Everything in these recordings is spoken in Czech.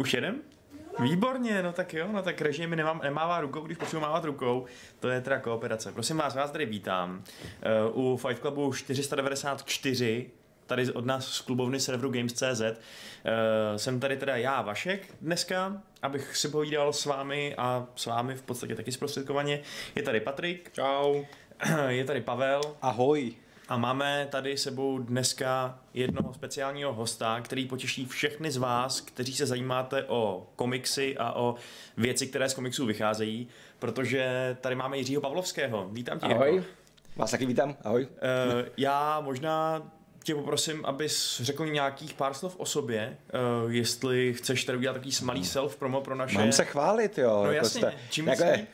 Už jedem? Výborně, no tak jo, no tak režim mi nemám, nemává rukou, když potřebuji mávat rukou, to je teda kooperace. Prosím vás, vás tady vítám uh, u Fight Clubu 494, tady od nás z klubovny serveru Games.cz. Uh, jsem tady teda já, Vašek, dneska, abych si povídal s vámi a s vámi v podstatě taky zprostředkovaně. Je tady Patrik. Čau. Je tady Pavel. Ahoj. A máme tady sebou dneska jednoho speciálního hosta, který potěší všechny z vás, kteří se zajímáte o komiksy a o věci, které z komiksů vycházejí, protože tady máme Jiřího Pavlovského. Vítám tě. Ahoj. Jirko. Vás taky vítám. Ahoj. Uh, já možná tě poprosím, abys řekl nějakých pár slov o sobě, uh, jestli chceš tady udělat takový malý self promo pro naše... Mám se chválit, jo. No jako jasně, jste- čím jako- jsi?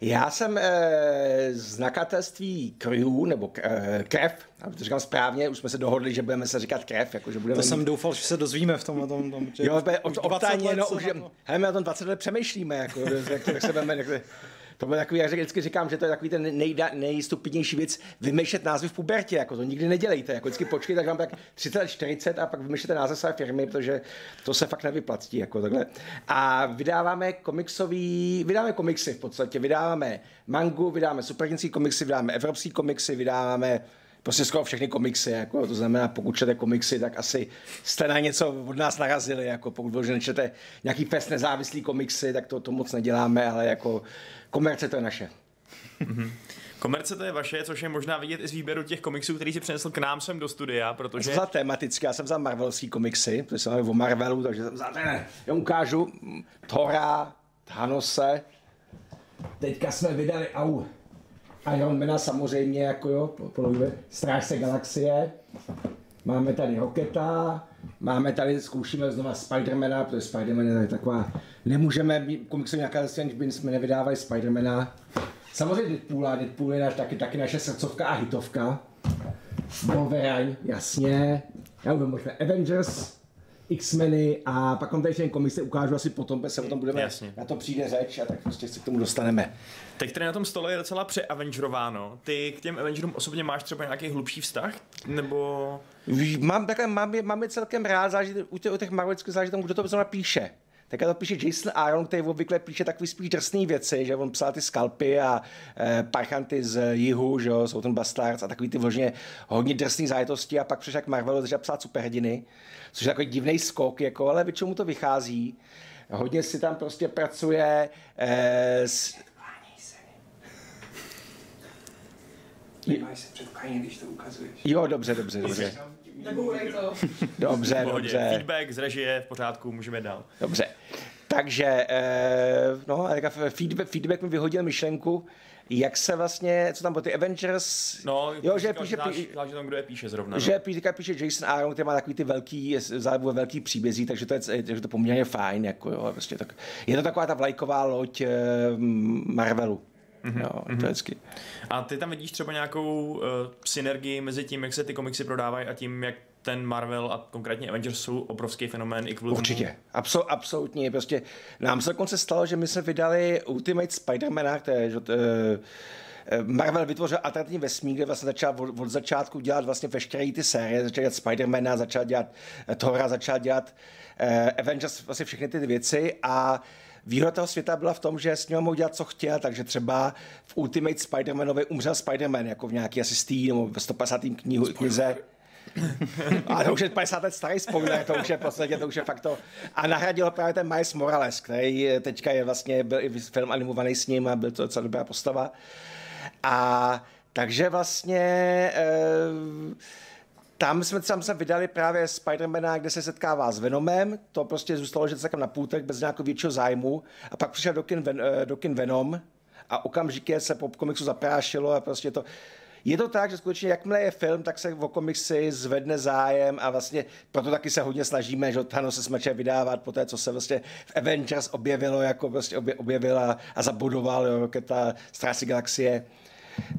Já jsem e, z nakladatelství Crew, nebo e, Krev, aby to říkám správně, už jsme se dohodli, že budeme se říkat Krev, jako že budeme To mít- jsem doufal, že se dozvíme v tomhle tom. tom že Jo, už- be, už od, 20 odtáně, let no, se už, na to- hele, my o tom 20 let přemýšlíme, jak, to- bude takový, jak vždycky říkám, že to je takový ten nejda, nejstupidnější věc, vymýšlet názvy v pubertě, jako to nikdy nedělejte, jako vždycky počkejte, tak vám tak 30, 40 a pak vymýšlete název své firmy, protože to se fakt nevyplatí, jako takhle. A vydáváme komiksový, vydáváme komiksy v podstatě, vydáváme mangu, vydáváme superhrdinský komiksy, vydáváme evropský komiksy, vydáváme prostě skoro všechny komiksy, jako, to znamená, pokud čtete komiksy, tak asi jste na něco od nás narazili, jako pokud vyloženě nečtete nějaký fest nezávislý komiksy, tak to, to moc neděláme, ale jako komerce to je naše. Komerce to je vaše, což je možná vidět i z výběru těch komiksů, který si přinesl k nám sem do studia, Já protože... jsem vzal tematicky, já jsem vzal marvelský komiksy, protože jsem o Marvelu, takže jsem vzal, ne, já ukážu Thora, Thanose, teďka jsme vydali, au, Ironmana samozřejmě, jako jo, Strážce galaxie, máme tady Rocketa, máme tady, zkoušíme znova Spidermana, protože Spiderman je taková, nemůžeme komiksový nakladatelství, aniž by jsme nevydávali Spidermana. Samozřejmě Deadpoola, Deadpool je naš, taky, taky naše srdcovka a hitovka. Wolverine, jasně. Já možná Avengers, X-meny a pak vám tady ještě komise ukážu asi potom, se o tom budeme, Jasně. na to přijde řeč a tak prostě se k tomu dostaneme. Teď tady na tom stole je docela přeavengerováno. Ty k těm Avengerům osobně máš třeba nějaký hlubší vztah? Nebo... Mám, takhle, mám, je, mám je celkem rád, záleží, u těch, u těch Marvelických záleží kdo to zrovna píše. Tak to píše Jason Aaron, který obvykle píše takový spíš drsný věci, že on psal ty skalpy a e, parchanty z jihu, že jo, jsou ten Bastards a takový ty vložně hodně drsný zájetosti a pak přišel k Marvelu začal psát superhrdiny, což je takový divný skok, jako, ale většinou mu to vychází. Hodně si tam prostě pracuje e, s, Nemáš se když to ukazuješ. Jo, dobře, dobře, dobře. Dobře, Pohodě. dobře. Feedback z režie, v pořádku, můžeme dál. Dobře. Takže, eh, no, feedback, feedback mi vyhodil myšlenku, jak se vlastně, co tam bylo, ty Avengers, No, jo, že říkal, píše, záleží, pí, záleží na tom, kdo je píše zrovna. že no. píše, píše Jason Aaron, který má takový ty velký, zálebu velký příbězí, takže to je, takže to je poměrně fajn, jako jo, prostě tak, je to taková ta vlajková loď eh, Marvelu. Mhm, Jo, to je vždycky. A ty tam vidíš třeba nějakou uh, synergii mezi tím, jak se ty komiksy prodávají a tím, jak ten Marvel a konkrétně Avengers jsou obrovský fenomén i kvůli Určitě, Absol, absolutně. Prostě nám se dokonce stalo, že my jsme vydali Ultimate Spidermana, které že, eh, Marvel vytvořil alternativní vesmír, kde vlastně začal od, od začátku dělat vlastně veškeré ty série, začal dělat Spidermana, začal dělat Thora, začal dělat eh, Avengers, vlastně všechny ty věci a Výhoda toho světa byla v tom, že s ním mohl dělat, co chtěl, takže třeba v Ultimate Spider-Manovi umřel Spider-Man, jako v nějaký asi z tý, nebo ve 150. Knihu, knize. A to už je 50 let starý spoiler, to už je v podstatě, to už je fakt to. A nahradil ho právě ten Miles Morales, který teďka je vlastně, byl i film animovaný s ním a byl to docela dobrá postava. A takže vlastně eh, tam jsme tam se vydali právě Spidermana, kde se setkává s Venomem, to prostě zůstalo, že takhle na půltek bez nějakého většího zájmu a pak přišel do kin, Ven, eh, do kin Venom a okamžitě se po komiksu zaprášilo a prostě to je to tak, že skutečně jakmile je film, tak se o komiksy zvedne zájem a vlastně proto taky se hodně snažíme, že Thanos se smeče vydávat po té, co se vlastně v Avengers objevilo, jako prostě obje, objevil a, zabudoval jo, Roketa, Strážci galaxie.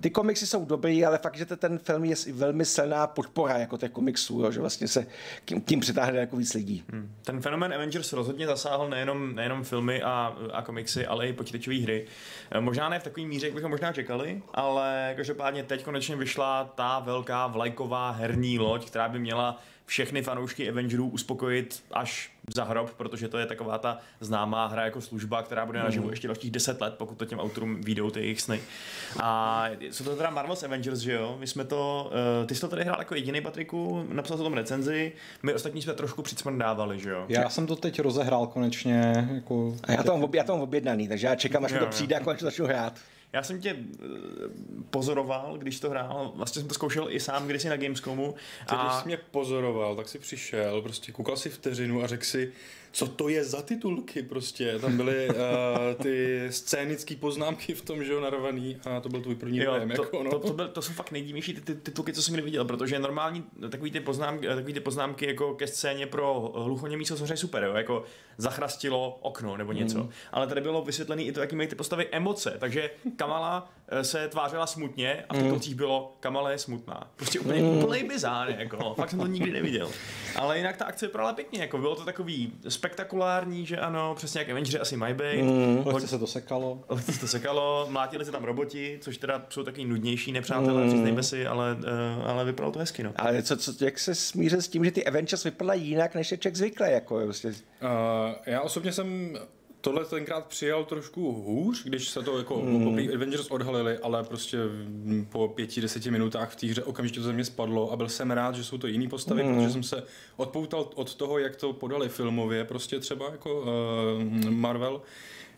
Ty komiksy jsou dobrý, ale fakt, že ten film je velmi silná podpora jako těch komiksů, jo, že vlastně se tím, tím přitáhne jako víc lidí. Hmm. Ten fenomén Avengers rozhodně zasáhl nejenom, nejenom filmy a, a komiksy, ale i počítačové hry. Eh, Možná ne v takový míře, jak bychom možná čekali, ale každopádně teď konečně vyšla ta velká vlajková herní loď, která by měla všechny fanoušky Avengerů uspokojit až za hrob, protože to je taková ta známá hra jako služba, která bude naživu ještě dalších 10 let, pokud to těm autorům výjdou ty jejich sny. A jsou to teda Marvel's Avengers, že jo? My jsme to, uh, ty jsi to tady hrál jako jediný Patriku, napsal jsi o tom recenzi, my ostatní jsme trošku přicmrdávali, že jo? Já jsem to teď rozehrál konečně. Jako... A já to mám, ob- já to mám objednaný, takže já čekám, až mi Jo, to jo. přijde a konečně začnu hrát. Já jsem tě eh, pozoroval, když to hrál, vlastně jsem to zkoušel i sám kdysi na Gamescomu. Ty, když A jsi mě pozoroval, tak si přišel, prostě koukal si vteřinu a řekl si, co to je za titulky prostě. Tam byly uh, ty scénické poznámky v tom, že jo, narvaný a to byl tvůj první Jo, dojem, to, jako, no. to, to, byl, to, jsou fakt nejdivnější ty, ty titulky, co jsem kdy viděl, protože normální takový ty, poznámky, takový ty poznámky jako ke scéně pro hluchoněmí jsou samozřejmě super, jo, jako zachrastilo okno nebo něco. Mm. Ale tady bylo vysvětlené i to, jaký mají ty postavy emoce. Takže Kamala eh, se tvářila smutně a v titulcích bylo Kamala je smutná. Prostě úplně mm. úplný bizár, jako. Fakt jsem to nikdy neviděl. Ale jinak ta akce vypadala pěkně, jako bylo to takový spektakulární, že ano, přesně jak Avengers asi mají být. Mm. Lehce se to sekalo. Lehce se to sekalo, mlátili se tam roboti, což teda jsou taky nudnější nepřátelé, mm. přiznejme si, ale, uh, ale vypadalo to hezky, no. Ale co, co, jak se smířil s tím, že ty Avengers vypadají jinak, než je člověk zvyklý, jako prostě. Uh, já osobně jsem tohle tenkrát přijal trošku hůř, když se to jako mm. Avengers odhalili, ale prostě po pěti, deseti minutách v té hře okamžitě to ze mě spadlo a byl jsem rád, že jsou to jiný postavy, mm. protože jsem se odpoutal od toho, jak to podali filmově, prostě třeba jako uh, Marvel.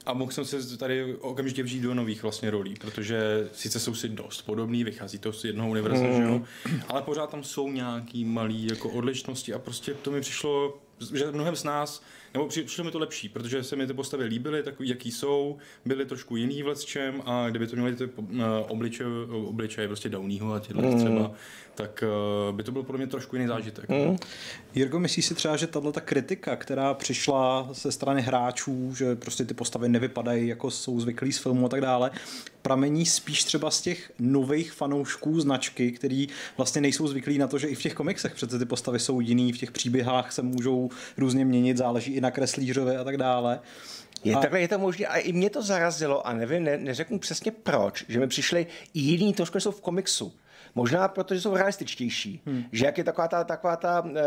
A mohl jsem se tady okamžitě vžít do nových vlastně rolí, protože sice jsou si dost podobný, vychází to z jednoho univerza, mm. že jo, ale pořád tam jsou nějaký malý jako odlišnosti a prostě to mi přišlo, že mnohem z nás, nebo při- přišlo mi to lepší, protože se mi ty postavy líbily, takový, jaký jsou, byly trošku jiný v čem a kdyby to měly ty eh, obličeje, obličeje prostě Downeyho a tyhle mm. třeba, tak eh, by to byl pro mě trošku jiný zážitek. Mm. Jirko, myslíš si třeba, že tahle ta kritika, která přišla ze strany hráčů, že prostě ty postavy nevypadají jako jsou zvyklí z filmu a tak dále, pramení spíš třeba z těch nových fanoušků značky, který vlastně nejsou zvyklí na to, že i v těch komiksech přece ty postavy jsou jiný, v těch příběhách se můžou různě měnit, záleží i na kreslířovi a tak dále. Je, A- takhle je to možné a i mě to zarazilo a nevím, ne, neřeknu přesně proč, že mi přišly i jiný trošku, jsou v komiksu. Možná proto, že jsou realističtější. Hmm. Že jak je taková ta, taková ta eh,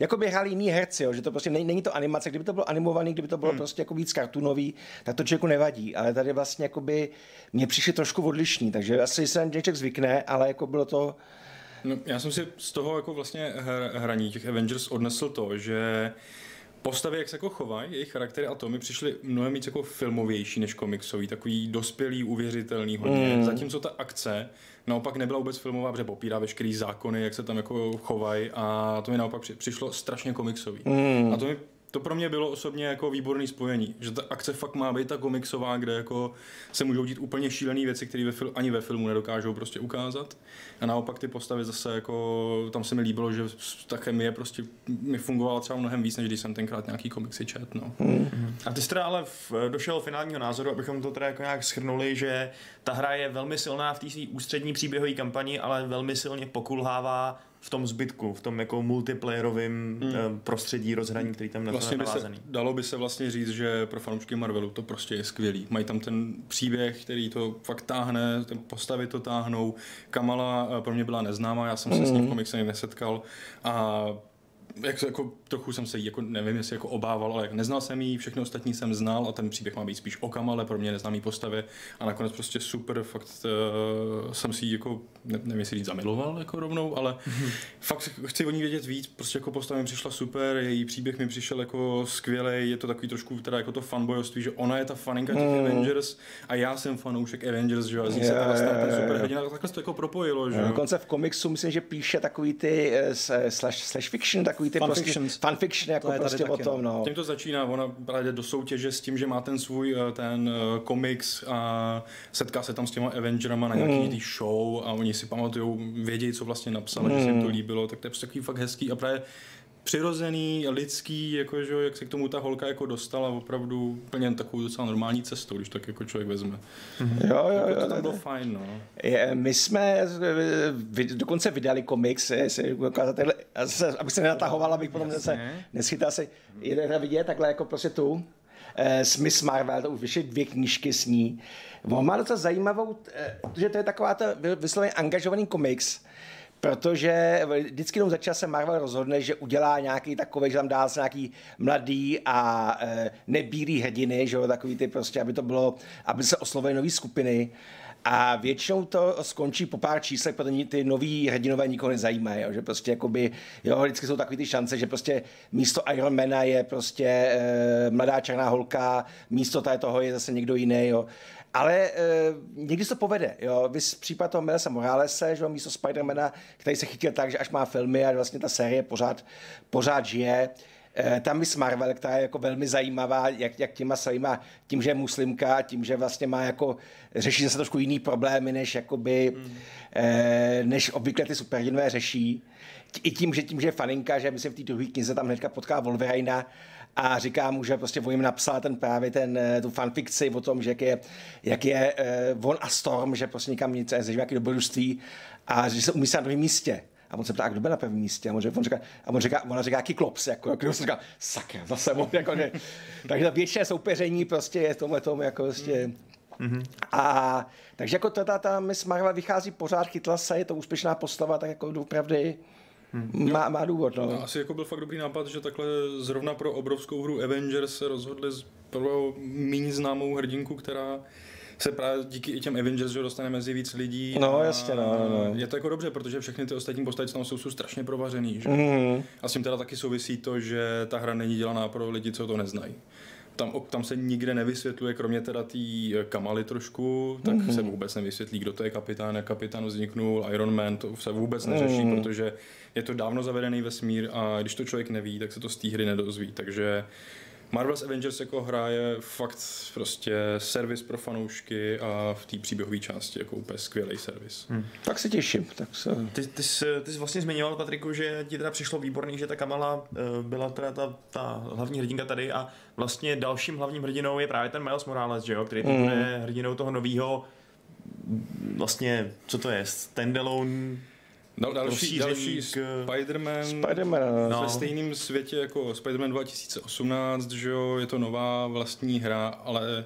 jako by hráli jiný herci, jo, že to prostě není, není to animace, kdyby to bylo animovaný, kdyby to bylo hmm. prostě jako víc kartunový, tak to člověku nevadí, ale tady vlastně jako by mě přišli trošku odlišní, takže asi se na něček zvykne, ale jako bylo to, No, já jsem si z toho jako vlastně hr- hraní těch Avengers odnesl to, že postavy, jak se jako chovají, jejich charaktery a to mi přišly mnohem víc jako filmovější než komiksový, takový dospělý, uvěřitelný hodně. Mm. Zatímco ta akce naopak nebyla vůbec filmová, protože popírá veškerý zákony, jak se tam jako chovají a to mi naopak při- přišlo strašně komiksový. Mm. A to mi to pro mě bylo osobně jako výborný spojení, že ta akce fakt má být ta komiksová, kde jako se můžou dít úplně šílené věci, které ve fil- ani ve filmu nedokážou prostě ukázat. A naopak ty postavy zase jako, tam se mi líbilo, že ta chemie prostě mi fungovala třeba mnohem víc, než když jsem tenkrát nějaký komiksy čet, no. A ty jsi teda ale v, došel finálního názoru, abychom to teda jako nějak schrnuli, že ta hra je velmi silná v té ústřední příběhové kampani, ale velmi silně pokulhává v tom zbytku, v tom jako multiplayerovém hmm. prostředí rozhraní, který tam na to Vlastně je by se, dalo by se vlastně říct, že pro fanoušky Marvelu to prostě je skvělý. Mají tam ten příběh, který to fakt táhne, ten postavy to táhnou. Kamala eh, pro mě byla neznámá, já jsem se s ní v komiksech nesetkal a jak se jako, trochu jsem se jí, jako, nevím, jestli jako obával, ale jak neznal jsem jí, všechno ostatní jsem znal a ten příběh má být spíš o Kamale, pro mě neznámý postavě a nakonec prostě super, fakt uh, jsem si ji jako, ne, nevím, jestli říct zamiloval jako rovnou, ale fakt chci o ní vědět víc, prostě jako postava mi přišla super, její příběh mi přišel jako skvělý, je to takový trošku teda jako to fanboyoství, že ona je ta faninka těch mm. Avengers a já jsem fanoušek Avengers, že jo, a z ní se Jo, ta stala jo, ten super hrdina, takhle se to jako propojilo, že jo. Dokonce v komiksu myslím, že píše takový ty s- slash, slash fiction, takový ty prostě fanfiction, jako To je tady prostě o tom, no. Tím to začíná, ona právě jde do soutěže s tím, že má ten svůj eh, ten eh, komiks a setká se tam s těma Avengerama na nějaký Mm. tý show a oni si pamatují, vědějí, co vlastně napsala, že se Mm. jim to líbilo, tak to je prostě takový fakt hezký a právě přirozený, lidský, jako, že, jak se k tomu ta holka jako dostala opravdu úplně takovou docela normální cestou, když tak jako člověk vezme. Jo, jo, Jako jo, to tam bylo fajn, no. Je, My jsme vy- dokonce vydali komiks, abych se nenatahoval, abych potom zase neschytal se. Jeden vidět takhle jako prostě tu. eh, S Miss Marvel, to už vyšly dvě knížky s ní. On má docela zajímavou, eh, že to je taková ta vy- vysloveně angažovaný komiks, protože vždycky jenom začal se Marvel rozhodne, že udělá nějaký takový, že tam dá se nějaký mladý a e, nebílý hrdiny, že jo, takový ty prostě, aby to bylo, aby se oslovily nové skupiny. A většinou to skončí po pár číslech, protože ty noví hrdinové nikoho nezajímají, jo? že prostě jakoby, jo, vždycky jsou takové ty šance, že prostě místo Ironmana je prostě e, mladá černá holka, místo tady toho je zase někdo jiný, jo. Ale e, někdy se to povede, jo. Vy případ toho Melesa Moralese, že jo, místo Spidermana, který se chytil tak, že až má filmy a vlastně ta série pořád, pořád žije. E, tam Miss Marvel, která je jako velmi zajímavá, jak, jak těma svýma, tím, že je muslimka, tím, že vlastně má jako, řeší se trošku jiný problémy, než jakoby, mm. e, než obvykle ty superhrdinové řeší. I tím, že tím, že je faninka, že myslím v té druhé knize tam hnedka potká Wolverina a říká mu, že prostě on jim napsal ten právě ten, tu fanfikci o tom, že jak je, jak je uh, on a Storm, že prostě někam nic, že nějaký dobrodružství a že se umí na druhém místě. A on se ptá, kdo byl na prvním místě? A on, on říká, a on říká, ona říká Kyklops, jako, jako se říká, sakra, zase on, jako, že, takže ta většiné soupeření prostě je v tomhle tomu, jako prostě, Mm-hmm. A takže jako ta, ta Miss Marvel vychází pořád, chytla se, je to úspěšná postava, tak jako opravdu Hmm. Má, má důvod, no. no. Asi jako byl fakt dobrý nápad, že takhle zrovna pro obrovskou hru Avengers se rozhodli pro méně známou hrdinku, která se právě díky i těm Avengers že dostane mezi víc lidí. No, jasně, no, no, no. Je to jako dobře, protože všechny ty ostatní postavy tam jsou, jsou strašně provařený. Že? Mm-hmm. A s tím teda taky souvisí to, že ta hra není dělaná pro lidi, co to neznají tam, tam se nikde nevysvětluje, kromě teda té Kamaly trošku, tak mm-hmm. se vůbec nevysvětlí, kdo to je kapitán, jak kapitán vzniknul, Iron Man, to se vůbec neřeší, mm-hmm. protože je to dávno zavedený vesmír a když to člověk neví, tak se to z té hry nedozví, takže Marvel's Avengers jako hra je fakt prostě servis pro fanoušky a v té příběhové části jako úplně skvělý servis. Hmm. Tak se těším. Tak se... Ty, ty, jsi, ty jsi vlastně zmiňoval, Patriku, že ti teda přišlo výborný, že ta Kamala uh, byla teda ta, ta hlavní hrdinka tady a vlastně dalším hlavním hrdinou je právě ten Miles Morales, že jo, který mm. bude hrdinou toho nového vlastně, co to je, standalone No, další, další Spider-Man, Spider-Man no. ve stejném světě jako Spider-Man 2018, že jo, je to nová vlastní hra, ale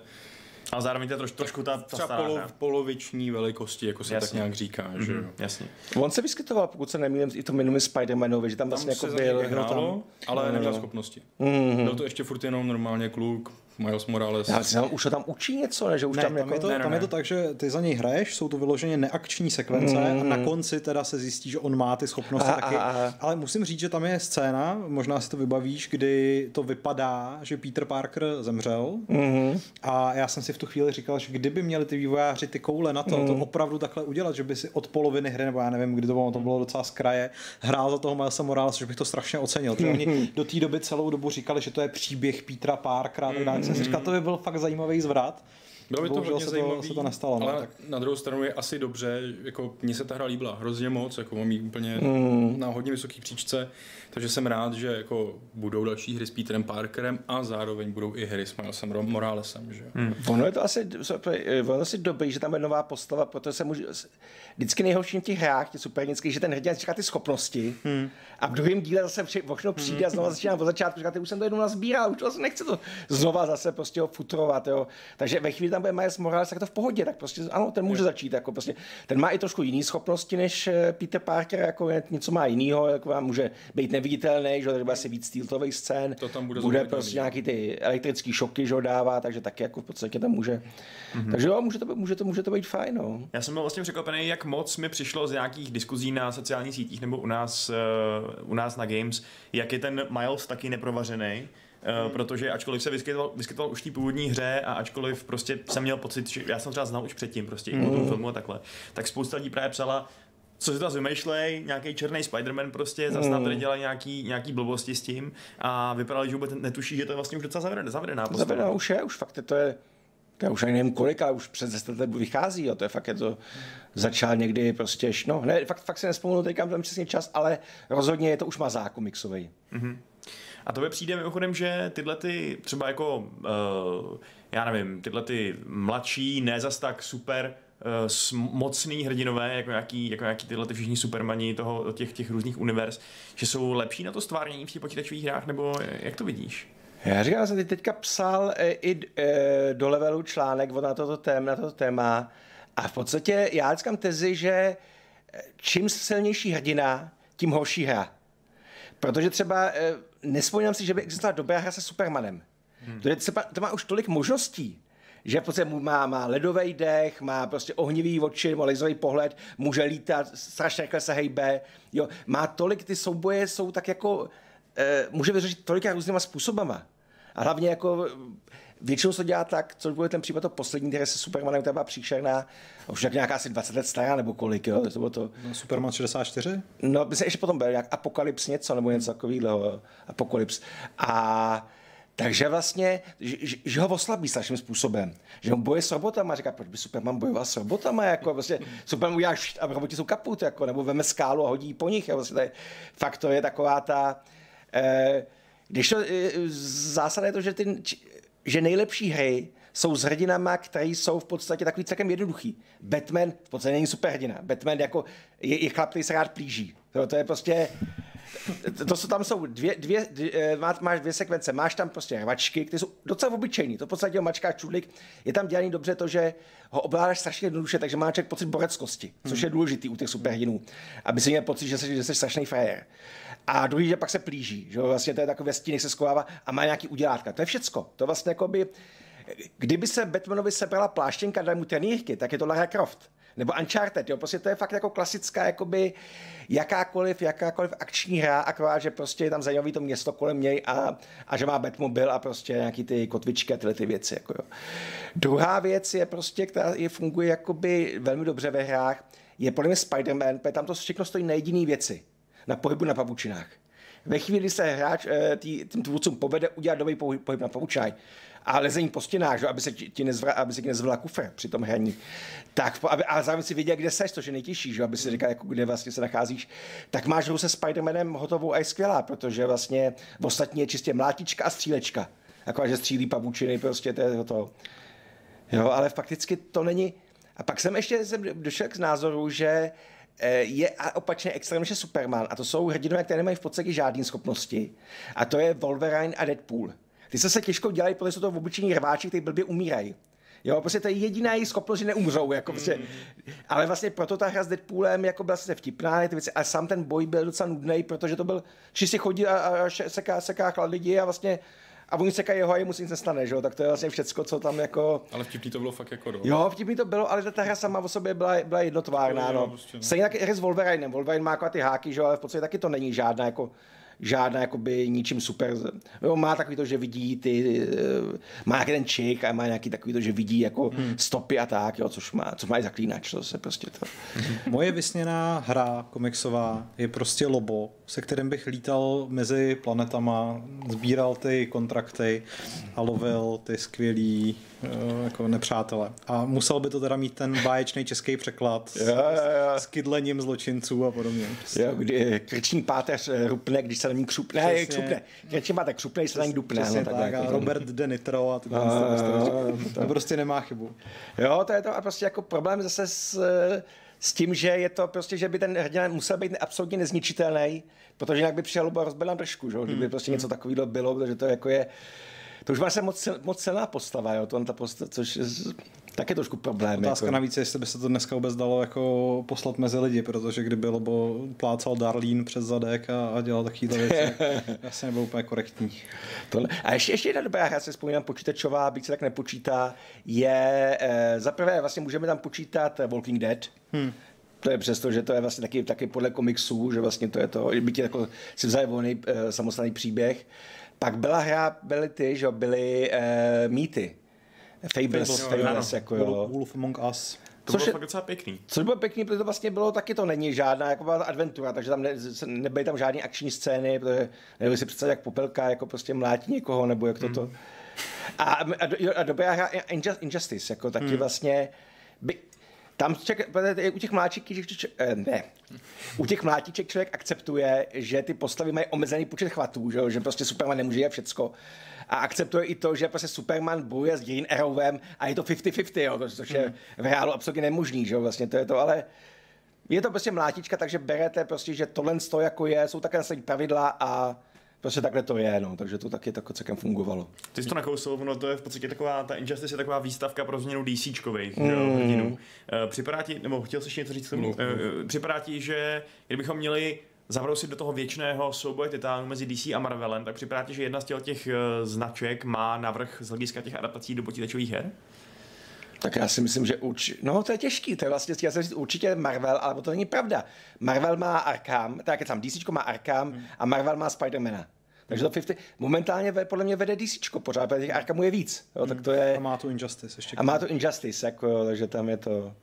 a zároveň to je troš, trošku ta, ta Třeba stará polo, poloviční velikosti, jako se jasně. tak nějak říká, mm-hmm. že jo. Jasně. On se vyskytoval, pokud se nemýlím, i to minulý Spider-Manovi, že tam, tam vlastně jako byl. Hrálo, tam, ale neměl schopnosti. Mm-hmm. Byl to ještě furt jenom normálně kluk, Miles Morales. Já si už to tam učí něco, ne? Že už ne, tam, tam, jako... je to, ne, ne, tam je to tak, že ty za něj hraješ, jsou to vyloženě neakční sekvence mm. a na konci teda se zjistí, že on má ty schopnosti a, taky. A, a. Ale musím říct, že tam je scéna, možná si to vybavíš, kdy to vypadá, že Peter Parker zemřel mm. a já jsem si v tu chvíli říkal, že kdyby měli ty vývojáři ty koule na to, mm. to opravdu takhle udělat, že by si od poloviny hry, nebo já nevím, kdy to bylo, to bylo docela z kraje, hrál za toho Milesa Morales, že bych to strašně ocenil. Mm. Oni do té doby celou dobu říkali, že to je příběh Petra Parkera, mm. tak jsem si říkal, to by byl fakt zajímavý zvrat. Bylo by to hodně se zajímavý, to, se to nestalo. No, ale no, tak. na druhou stranu je asi dobře, jako mně se ta hra líbila hrozně moc, jako mám ji úplně mm. na hodně vysoký příčce, takže jsem rád, že jako budou další hry s Peterem Parkerem a zároveň budou i hry s Milesem Moralesem. Že? Mm. Ono je to asi, ono asi dobrý, že tam je nová postava, protože se může, vždycky nejhorší v těch hrách, těch supernických, že ten hrdina říká ty schopnosti mm. a v druhém díle zase při, všechno přijde a znovu začíná od začátku, říká, už jsem to jednou nazbíral, už to zase nechci to znova zase prostě ho futrovat, jo. Takže ve chvíli tam bude Miles Morales, tak to v pohodě, tak prostě ano, ten může začít, jako prostě, ten má i trošku jiné schopnosti než eh, Peter Parker, jako něco má jiného, jako může být neviditelný, že třeba si víc stýltových scén, to tam bude, bude prostě nějaký ty elektrické šoky, že dává, takže taky jako v podstatě tam může. Mm-hmm. Takže jo, může to, může to, může to být fajn, no. Já jsem byl vlastně překvapený, jak moc mi přišlo z nějakých diskuzí na sociálních sítích nebo u nás, uh, u nás na Games, jak je ten Miles taky neprovařený Uh, protože ačkoliv se vyskytoval, vyskytoval už v té původní hře a ačkoliv prostě jsem měl pocit, že já jsem třeba znal už předtím prostě mm. i tom filmu a takhle, tak spousta lidí právě psala, co si to vymýšlej, nějaký černý Spider-Man prostě, zase mm. tady dělají nějaký, nějaký blbosti s tím a vypadalo, že vůbec netuší, že to je vlastně už docela zavedená, zavedená postava. Zavedená už je, už fakt je to je, už ani nevím kolik, ale už přes 10 let vychází, jo. to je fakt, je to začal někdy prostě, no, ne, fakt, fakt se nespomenu teďka tam přesně čas, ale rozhodně je to už má komiksový. Mm-hmm. A to by přijde mimochodem, že tyhle ty třeba jako, uh, já nevím, tyhle ty mladší, ne zas tak super uh, mocný hrdinové, jako nějaký, jako nějaký tyhle ty všichni supermani toho, těch, těch různých univerz, že jsou lepší na to stvárnění v těch počítačových hrách, nebo jak to vidíš? Já říkám, jsem teďka psal e, i e, do levelu článek na toto téma, na toto téma a v podstatě já říkám tezi, že čím silnější hrdina, tím horší hra. Protože třeba eh, nespomínám si, že by existovala dobrá hra se Supermanem. Hmm. Protože třeba, to má už tolik možností, že prostě má, má ledový dech, má prostě ohnivý oči, má laserový pohled, může lítat, strašně rychle se hejbe, jo, má tolik, ty souboje jsou tak jako, e, může vyřešit tolika různýma způsobama. A hlavně jako Většinou se dělá tak, což byl ten případ to poslední, které se Supermanem, která byla příšerná, už tak nějaká asi 20 let stará, nebo kolik, jo, to bylo to. No, Superman 64? No, myslím, ještě potom byl nějak Apokalyps něco, nebo něco takového, Apokalyps. A takže vlastně, že, že ho oslabí strašným způsobem. Že on boje s robotama, říká, proč by Superman bojoval s robotama, jako vlastně Superman udělá a roboti jsou kaput, jako, nebo veme skálu a hodí po nich. Jako, vlastně je, fakt to je taková ta, eh, když to, eh, zásada je to, že ty, že nejlepší hry jsou s hrdinama, které jsou v podstatě takový celkem jednoduchý. Batman v podstatě není superhrdina. Batman jako je, je chlap, který se rád plíží. To, to je prostě to jsou tam jsou dvě, dvě, dvě eh, má, máš dvě sekvence, máš tam prostě hračky, které jsou docela obyčejný, to v podstatě o mačkách čudlik, je tam dělaný dobře to, že ho ovládáš strašně jednoduše, takže má člověk pocit boreckosti, což je důležitý u těch superhrdinů, aby si měl pocit, že jsi, že jsi strašný frajer. A druhý, že pak se plíží, že vlastně to je takové stíny, se skovává a má nějaký udělátka. To je všecko. To vlastně jako by, kdyby se Batmanovi sebrala pláštěnka, dali mu trenýrky, tak je to Lara Croft nebo Uncharted, jo, prostě to je fakt jako klasická, jakoby jakákoliv, jakákoliv akční hra, akorát, že prostě je tam zajímavý to město kolem něj a, a že má Batmobil a prostě nějaký ty kotvičky a tyhle ty věci, jako jo. Druhá věc je prostě, která je, funguje jakoby velmi dobře ve hrách, je podle mě Spider-Man, protože tam to všechno stojí na jediný věci, na pohybu na pavučinách. Ve chvíli, se hráč eh, tý, tím tvůrcům povede udělat nový pohyb na pavučinách, a lezení po stěnách, že, aby se ti nezvra, aby se ti nezvla kufr při tom hraní. Tak, aby, a zároveň si věděl, kde seš, to je nejtěžší, že, aby si říkal, jako, kde vlastně se nacházíš. Tak máš hru se Spider-Manem hotovou a je skvělá, protože vlastně v ostatní je čistě mlátička a střílečka. Jako, že střílí pavučiny, prostě to je to. Jo, ale fakticky to není. A pak jsem ještě jsem došel k názoru, že je opačně extrémně Superman a to jsou hrdinové, které nemají v podstatě žádné schopnosti. A to je Wolverine a Deadpool. Ty se se těžko dělají, protože jsou to obyčejní rváči, kteří blbě umírají. Jo, prostě to je jediná její schopnost, že neumřou. Jako prostě. Mm. Ale vlastně proto ta hra s Deadpoolem jako byla se vtipná, ty věci, ale sám ten boj byl docela nudný, protože to byl, čistě chodí a, a seká, seká lidi a vlastně a oni sekají jeho a jemu se nic nestane, že jo? tak to je vlastně všecko, co tam jako... Ale vtipný to bylo fakt jako, do. Jo, vtipný to bylo, ale ta hra sama o sobě byla, byla jednotvárná, no. Prostě, no. Stejně jak hry s Wolverinem, Wolverine má jako ty háky, že jo, ale v podstatě taky to není žádná jako žádná jakoby ničím super. Jo, má takový to, že vidí ty, eh, má nějaký ten čik a má nějaký takový to, že vidí jako hmm. stopy a tak, jo, což má, co má zaklínač, to se prostě to. Moje vysněná hra komiksová je prostě Lobo, se kterým bych lítal mezi planetama, sbíral ty kontrakty a lovil ty skvělý eh, jako nepřátele. A musel by to teda mít ten báječný český překlad s, ja, ja. s kydlením zločinců a podobně. Prostě. Jo, kdy krční páteř eh, rupne, když se na ní křupne, ne, křupne. Krční páteř křupne, když se na ní dupne. no, tak, tak, jako, Robert De Nitro a ty a, to, to prostě nemá chybu. Jo, to je to a prostě jako problém zase s, s tím, že je to prostě, že by ten hrdina musel být absolutně nezničitelný, protože jinak by přijel a rozbil nám držku, že? kdyby hmm. prostě něco takového bylo, protože to jako je, to už má se moc, moc celá postava, jo, to ta postava, což je taky trošku problém. Otázka jako. navíc, jestli by se to dneska vůbec dalo jako poslat mezi lidi, protože kdyby Lobo plácal Darlín přes zadek a, a dělal takovýhle věci, asi nebylo úplně korektní. Tohle. A ještě, ještě jedna dobrá hra, se vzpomínám, počítačová, byť se tak nepočítá, je, e, za prvé vlastně můžeme tam počítat Walking Dead, hmm to je přesto, že to je vlastně taky, taky podle komiksů, že vlastně to je to, byť je jako si vzali volný e, samostatný příběh. Pak byla hra, byly ty, že byly e, mýty. Fables, Fables, Fables jako jo. Wolf Among Us. To což bylo fakt docela pěkný. Což bylo pěkný, protože to vlastně bylo, taky to není žádná jako adventura, takže tam ne, nebyly tam žádné akční scény, protože nevím si představit, jak popelka jako prostě mlátí někoho, nebo jak toto. Hmm. A, a, a dobrá hra Injustice, jako taky hmm. vlastně, by, tam ček, u těch mláčíků, eh, ne, u těch mlátiček člověk akceptuje, že ty postavy mají omezený počet chvatů, že, že prostě Superman nemůže je všecko. A akceptuje i to, že prostě Superman bojuje s Green Arrowem a je to 50-50, jo, což je v reálu absolutně nemožný, že vlastně to je to, ale je to prostě mlátička, takže berete prostě, že tohle to jako je, jsou také nastavení pravidla a Prostě takhle to je, no, takže to taky tak celkem fungovalo. Ty jsi to nakousl, no to je v podstatě taková, ta Injustice je taková výstavka pro změnu DCčkových mm. hrdinů. Eh, Připadá ti, nebo chtěl jsi ještě něco říct. Eh, Připadá ti, že kdybychom měli zabrousit do toho věčného souboje titánů mezi DC a Marvelem, tak připadá ti, že jedna z těch, těch eh, značek má navrh z hlediska těch adaptací do počítačových her? Tak já si myslím, že určitě, no to je těžký, to je vlastně, já jsem říct určitě Marvel, ale to není pravda. Marvel má Arkham, tak tam DC má Arkham a Marvel má Spidermana. Takže to 50, momentálně ve- podle mě vede DC pořád, protože těch Arkhamů je víc, jo, tak to je, A má tu Injustice ještě. a má to Injustice, jako, jo, takže tam je to,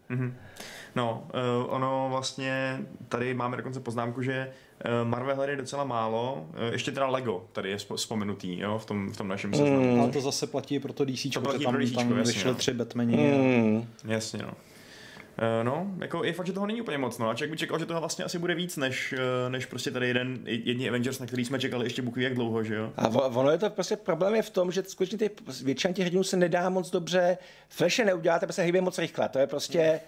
No, uh, ono vlastně, tady máme dokonce poznámku, že uh, Marvel her je docela málo, uh, ještě teda Lego tady je vzpomenutý, jo, v tom, v tom našem seznamu. Ale to zase platí pro to DC, To platí protože tam, pro tam jasně, vyšly no. tři Batmani. a- mm, Jasně, no. Eh, No, jako je fakt, že toho není úplně moc, no. A člověk by čekal, že toho vlastně asi bude víc, než, eh, než prostě tady jeden, jedni Avengers, na který jsme čekali ještě buku jak dlouho, že jo? A ono je to prostě problém je v tom, že skutečně ty, většina těch hrdinů se nedá moc dobře, Flashe neuděláte, protože se hýbe moc rychle, to je prostě,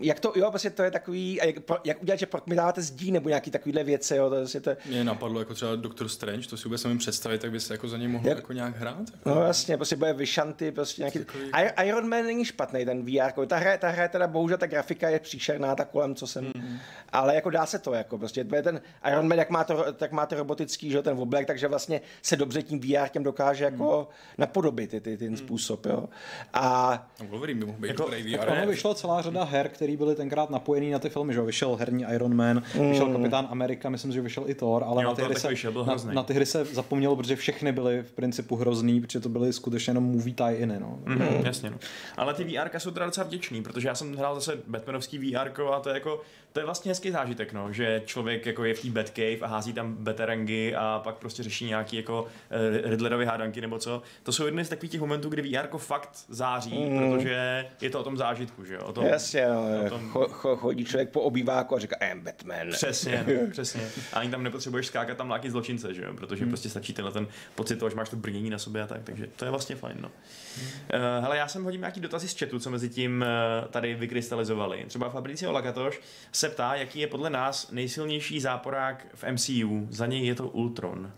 jak to, jo, prostě to je takový, a jak, jak udělat, že pro- mi dáváte zdí nebo nějaký takovýhle věci, jo, to, je prostě to, Mě napadlo jako třeba Doctor Strange, to si vůbec nevím představit, tak by se jako za něj mohl Jak- jako nějak hrát. Jako. No jasně, prostě bude vyšanty, prostě nějaký... Takový- Iron Man není špatný, ten VR, ta hra, ta hra je teda bohužel, ta grafika je příšerná, ta kolem, co jsem... Hmm. Ale jako dá se to, jako prostě, to je ten Iron Man, jak má to, tak má to robotický, že jo, ten oblek, takže vlastně se dobře tím VR těm dokáže jako Hmm. napodobit ty, ty, ten způsob, jo. A No, Wolverine by mohl být Jako- VR. ono vyšlo celá řada her, které byly tenkrát napojený na ty filmy, že jo? Vyšel herní Iron Man, vyšel Kapitán Amerika, myslím, že vyšel i Thor, ale Jo, na, ty hry se, na, na ty hry se zapomnělo, protože všechny byly v principu hrozný, protože to byly skutečně jenom movie tie-iny, no. Mm, jasně, no. Ale ty VR jsou teda docela vděčný, protože já jsem hrál zase Batmanovský VR a to je jako, to je vlastně hezký zážitek, no, že člověk jako je v té Batcave a hází tam batarangy a pak prostě řeší nějaký jako uh, Riddlerovy hádanky nebo co. To jsou jedny z takových těch momentů, kdy VR fakt září, mm. protože je to o tom zážitku, že jo? O tom, jasně, no, tom- cho, cho, chodí člověk po obýváku a říká, I'm Batman. Přesně, přesně. A ani tam nepotřebuješ skákat tam nějaký zločince, že jo? Protože prostě stačí tenhle ten pocit toho, že máš to brnění na sobě a tak, takže to je vlastně fajn, no. Uh, hele, já jsem hodím nějaký dotazy z chatu, co mezi tím uh, tady vykrystalizovali. Třeba Fabricio Lagatoš se ptá, jaký je podle nás nejsilnější záporák v MCU. Za něj je to Ultron.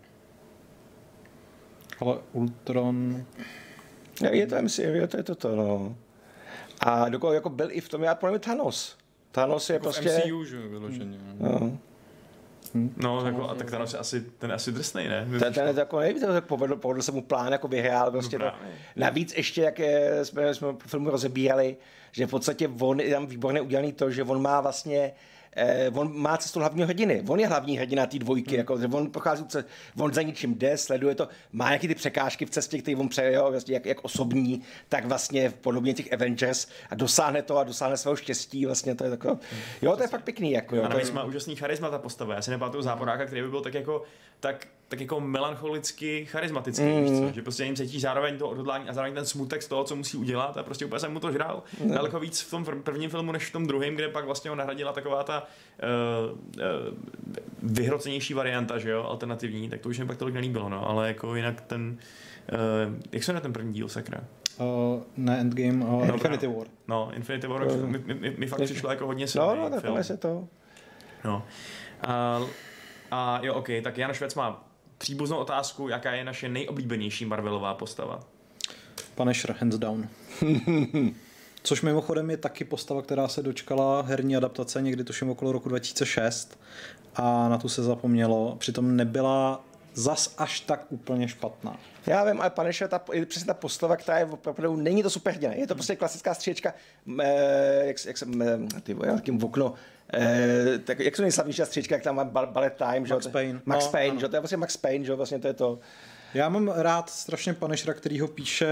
Ale Ultron... Je to MCU, je to, je to to, no. A dokonce jako byl i v tom, já podle mě Thanos. Thanos je Jako prostě... v MCU, že vyloženě. No. No, jako, a tak ten asi, asi, ten je asi drsnej, ne? Ten, ten je jako, nevím, to povedl, povedl se mu plán, jako vyhrál prostě No to. Navíc ještě, jak je, jsme, jsme po filmu rozebírali, že v podstatě on je tam výborně udělaný to, že on má vlastně eh, on má cestu hlavního hrdiny. On je hlavní hrdina té dvojky, hmm. jako, že on prochází, on za ničím jde, sleduje to, má nějaké ty překážky v cestě, které on přeje, vlastně jak, jak, osobní, tak vlastně v podobě těch Avengers a dosáhne to a dosáhne svého štěstí, vlastně to je takové, jo, to je fakt pěkný, jako, jo, A navíc má úžasný charisma ta postava. Já si nepamatuju záporáka, který by byl tak jako, tak, tak jako melancholicky charismatický, mm. víš co? že prostě jim cítí zároveň to odhodlání a zároveň ten smutek z toho, co musí udělat a prostě úplně jsem mu to žral. No. Daleko víc v tom pr- prvním filmu, než v tom druhém, kde pak vlastně ho nahradila taková ta uh, uh, vyhrocenější varianta, že jo, alternativní, tak to už mi pak tolik nelíbilo, no, ale jako jinak ten, uh, jak se jmenuje ten první díl, sakra? Uh, ne Endgame, uh, Dobrá. Infinity War. No, Infinity War mi, mi, mi, mi fakt přišlo jako hodně no, silný no, film. takhle se to. No. A, a jo, ok, tak Jan Švec má příbuznou otázku, jaká je naše nejoblíbenější Marvelová postava. Punisher, hands down. Což mimochodem je taky postava, která se dočkala herní adaptace někdy tuším okolo roku 2006 a na tu se zapomnělo. Přitom nebyla zas až tak úplně špatná. Já vím, ale Punisher ta, je přesně ta postava, která je opravdu, není to super hrdina. Je to prostě klasická stříčka, eh, jak, jak jsem, eh, ty jakým v okno, eh, tak, jak jsou nejslavnější ta stříčka, jak tam má Bal- Ballet Time, že Max Payne. Max No, Payne, ano. že jo, to je vlastně Max Payne, že jo, vlastně to je to. Já mám rád strašně Punishera, který ho píše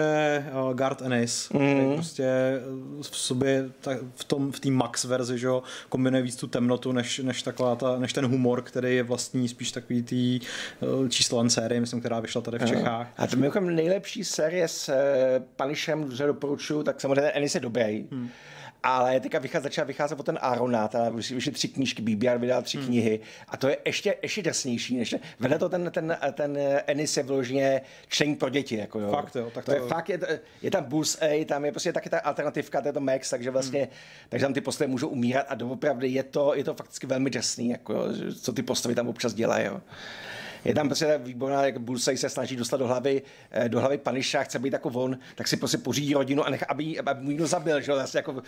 uh, Garth Ennis, mm. Který prostě eh, v sobě tak, v tom v té max verzi, že jo, kombinuje víc tu temnotu, než, než, taková ta, než ten humor, který je vlastní spíš takový tý uh, číslo série, myslím, která vyšla tady v Čechách. A to mimochodem nejlepší série s eh, Punisherem, že doporučuju, tak samozřejmě Ennis je dobrý. Hmm. Ale teďka vychází, začala vycházet o ten Aronát a vyšly tři knížky, BBR vydal tři hmm. knihy a to je ještě, ještě drsnější. Než, vedle to ten, ten, ten Ennis je vyloženě čtení pro děti. Jako jo. Fakt jo, tak to, je to- fakt, je, je tam Bullseye, tam je prostě taky ta alternativka, to je to Max, takže vlastně, hmm. takže tam ty postavy můžou umírat a doopravdy je to, je to fakticky velmi drsný, jako, jo, co ty postavy tam občas dělají. Jo. Je tam prostě výborná, jak Bullseye se snaží dostat do hlavy, eh, do hlavy Punisha, chce být jako on, tak si prostě pořídí rodinu a nechá, aby, aby mu někdo zabil, že jo, vlastně jako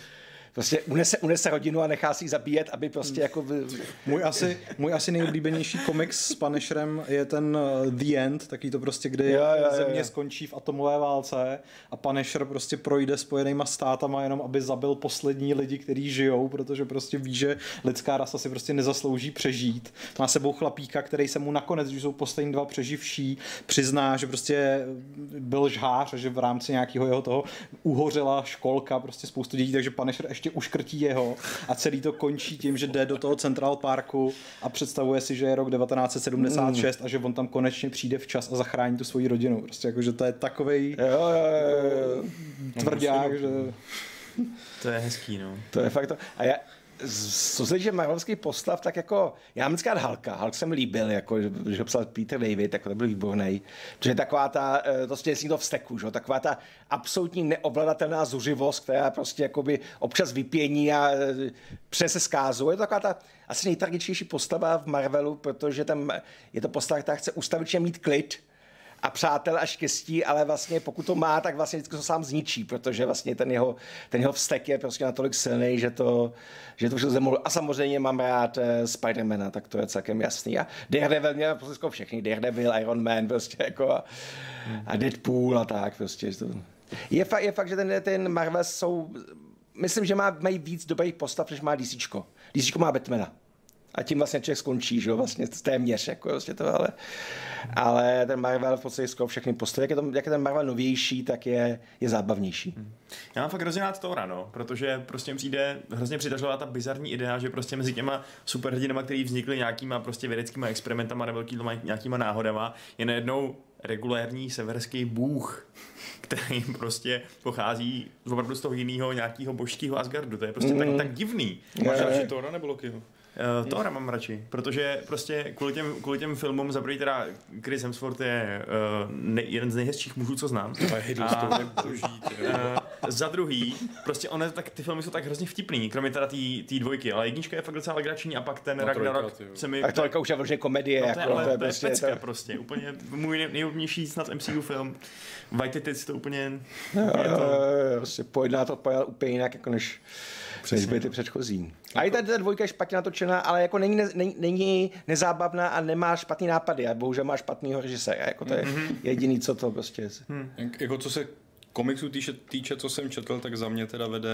prostě unese, unese rodinu a nechá si ji zabíjet, aby prostě jako... v- Můj asi, můj asi nejoblíbenější komiks s Punisherem je ten uh, The End, taký to prostě, kdy Jo, jo, jo, země jo. skončí v atomové válce a Punisher prostě projde spojenýma státama jenom, aby zabil poslední lidi, kteří žijou, protože prostě ví, že lidská rasa si prostě nezaslouží přežít. Má sebou chlapíka, který se mu nakonec, když jsou poslední dva přeživší, přizná, že prostě byl žhář a že v rámci nějakého jeho toho uhořela školka, prostě spoustu dětí, takže Punisher ještě uškrtí jeho a celý to končí tím, že jde do toho Central Parku a představuje si, že je rok 1976 a že on tam konečně přijde včas a zachrání tu svoji rodinu. Prostě jako, že to je takovej Jo, jo, jo, jo. tvrdák, že... To je hezký, no. To je fakt to. A já, co se týče marvelských postav, tak jako, já mám rád Halka, Hulk se mi líbil, jako, že, ho psal Peter David, jako to byl výborný. Protože je taková ta, eh, to je to vzteku, že? taková ta absolutní neovladatelná zuřivost, která prostě jakoby občas vypění a eh, přese zkázu. Je to taková ta asi nejtragičnější postava v Marvelu, protože tam je to postava, která chce ustavičně mít klid, a přátel a štěstí, ale vlastně pokud to má, tak vlastně vždycky to sám zničí, protože vlastně ten jeho, ten jeho vztek je prostě natolik silný, že to, že to všechno zemohlo. A samozřejmě mám rád eh, Spidermana, tak to je celkem jasný. A Daredevil měl prostě všechny, Daredevil, Iron Man prostě jako a, a Deadpool a tak prostě. To. Je, fakt, je fakt, že ten, ten Marvel jsou, myslím, že má, mají víc dobrých postav, než má DC. DC má Batmana. A tím vlastně člověk skončí, že jo, vlastně téměř, jako vlastně to, ale, ale ten Marvel v podstatě skoro všechny postavy, jak je, to, jak je ten Marvel novější, tak je, je zábavnější. Já mám fakt hrozně rád Thora, no, protože prostě přijde hrozně přitažlivá ta bizarní idea, že prostě mezi těma superhrdinama, který vznikly nějakýma prostě vědeckýma experimentama nebo velkýma nějakýma náhodama, je najednou regulérní severský bůh, který prostě pochází z opravdu z toho jiného nějakého božského Asgardu. To je prostě tak, tak divný. Máš radši. Thora nebo Lokiho? Uh, Thora mám radši, protože prostě kvůli těm, kvůli těm filmům za prvý teda Chris Hemsworth je uh, ne, jeden z nejhezčích mužů, co znám. A je boží. jo. Uh, za druhý, prostě one, tak, ty filmy jsou tak hrozně vtipný, kromě teda té dvojky, ale jednička je fakt docela legrační a pak ten No, Ragnarok trojka, se mi... Tak to jako už je vloženě komedie, No, to je, jako, ale, to je to je prostě, pecka to, prostě, úplně můj nej- nejúplnější snad MCU film. White Tits to úplně... jo, prostě pojedná to úplně jinak, jako než, než byly ty předchozí. A i ta, ta dvojka je špatně natočená, ale jako není, ne, není, není nezábavná a nemá špatný nápady a bohužel má špatného režiséra. Jako to je jediný, co to prostě je. Jak, jako co se komiksů týče, týče, co jsem četl, tak za mě teda vede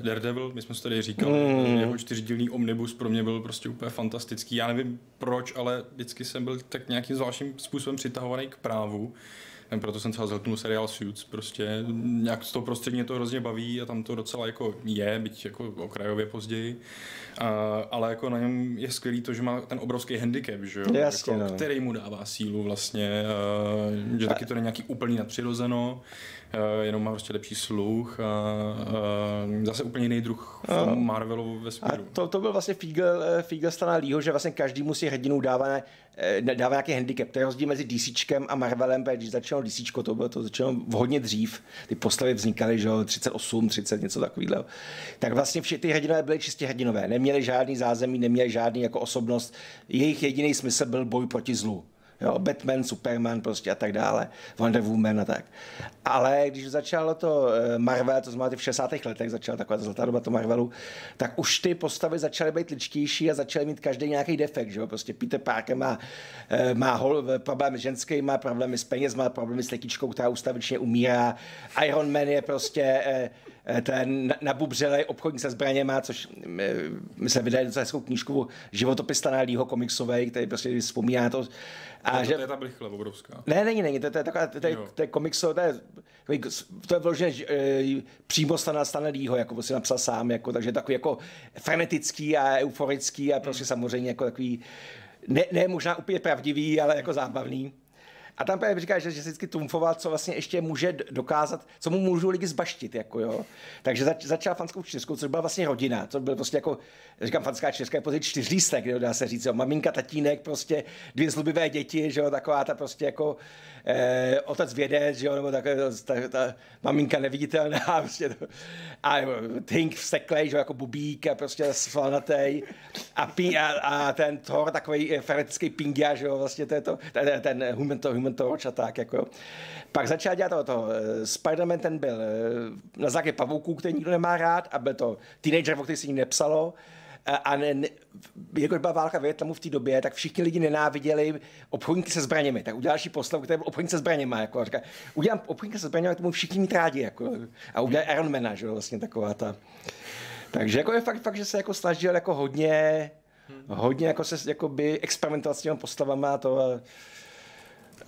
Daredevil, my jsme si tady říkali, mm. jeho čtyřdílný omnibus pro mě byl prostě úplně fantastický. Já nevím proč, ale vždycky jsem byl tak nějakým zvláštním způsobem přitahovaný k právu. Proto jsem třeba zhltnul seriál Suits, prostě nějak z toho prostředí mě to hrozně baví a tam to docela jako je, byť jako okrajově později. A, ale jako na něm je skvělý to, že má ten obrovský handicap, že jo? Jasně, jako, no. který mu dává sílu vlastně, uh, že taky to není nějaký úplný nadpřirozeno, jenom má prostě lepší sluch a uh, zase úplně jiný druh tom Marvelu A vesmíru. to, to byl vlastně Fiegel, eh, Fiegel strana Leeho, že vlastně každý musí hrdinu dává, eh, dává nějaký handicap. To je rozdíl mezi DCčkem a Marvelem, protože když začalo DCčko, to bylo to začalo hodně dřív. Ty postavy vznikaly, že jo, 38, 30, něco takového. Tak vlastně všichni ty hrdinové byly čistě hrdinové. Neměli žádný zázemí, neměli žádný jako osobnost. Jejich jediný smysl byl boj proti zlu. Jo, Batman, Superman prostě a tak dále, Wonder Woman a tak. Ale když začalo to eh, Marvel, to znamená ty v 60. letech, začala taková ta zlatá doba to Marvelu, tak už ty postavy začaly být ličtější a začaly mít každý nějaký defekt, že jo? Prostě Peter Parker má, eh, má hol, problémy ženský, má problémy s peněz, má problémy s letičkou, která ustavičně umírá. Iron Man je prostě eh, eh, ten nabubřelý obchodník se zbraněma, což eh, my jsme vydali docela hezkou knížku životopis Stana Leeho komiksovej, který prostě vzpomíná to. A to, že, to je ta blichle obrovská. ne, není, není, to, to je taková, to, je- to je komikso, to je, to je vložené e, přímo Stana, Leeho, jako si napsal sám, jako, takže takový jako frenetický a euforický a prostě samozřejmě jako takový, ne, ne možná úplně pravdivý, ale jako zábavný. A tam právě říká, že, že vždycky trumfoval, co vlastně ještě může dokázat, co mu můžou lidi zbaštit, jako jo. Takže zač, začal fanskou čtyřkou, což byla vlastně rodina, to byl prostě jako, říkám, fanská čtyřka je prostě čtyřlístek, dá se říct, jo. maminka, tatínek, prostě dvě zlubivé děti, že jo, taková ta prostě jako eh, otec vědec, že jo, nebo tak, ta, ta, maminka neviditelná, prostě to, a Tink vsteklej, že jo, jako bubík a prostě svalnatej a, pí, a, a, ten Thor, takový feretický pingia, že jo, vlastně to je to, ten, ten human, to, human Torch a tak, jako jo. Pak začal dělat to, to Spider-Man ten byl eh, na základě pavouků, který nikdo nemá rád a byl to teenager, o který se ní nepsalo, a ne, ne, jako byla válka v Větnamu v té době, tak všichni lidi nenáviděli obchodníky se zbraněmi. Tak další postavu, který byl obchodník se zbraněmi. Jako, říká, udělám obchodníka se zbraněmi, tomu všichni mít rádi. Jako, a udělal Ironmana, že vlastně taková ta. Takže jako je fakt, fakt, že se jako snažil jako hodně, hodně jako se jakoby experimentovat s těmi postavama to a,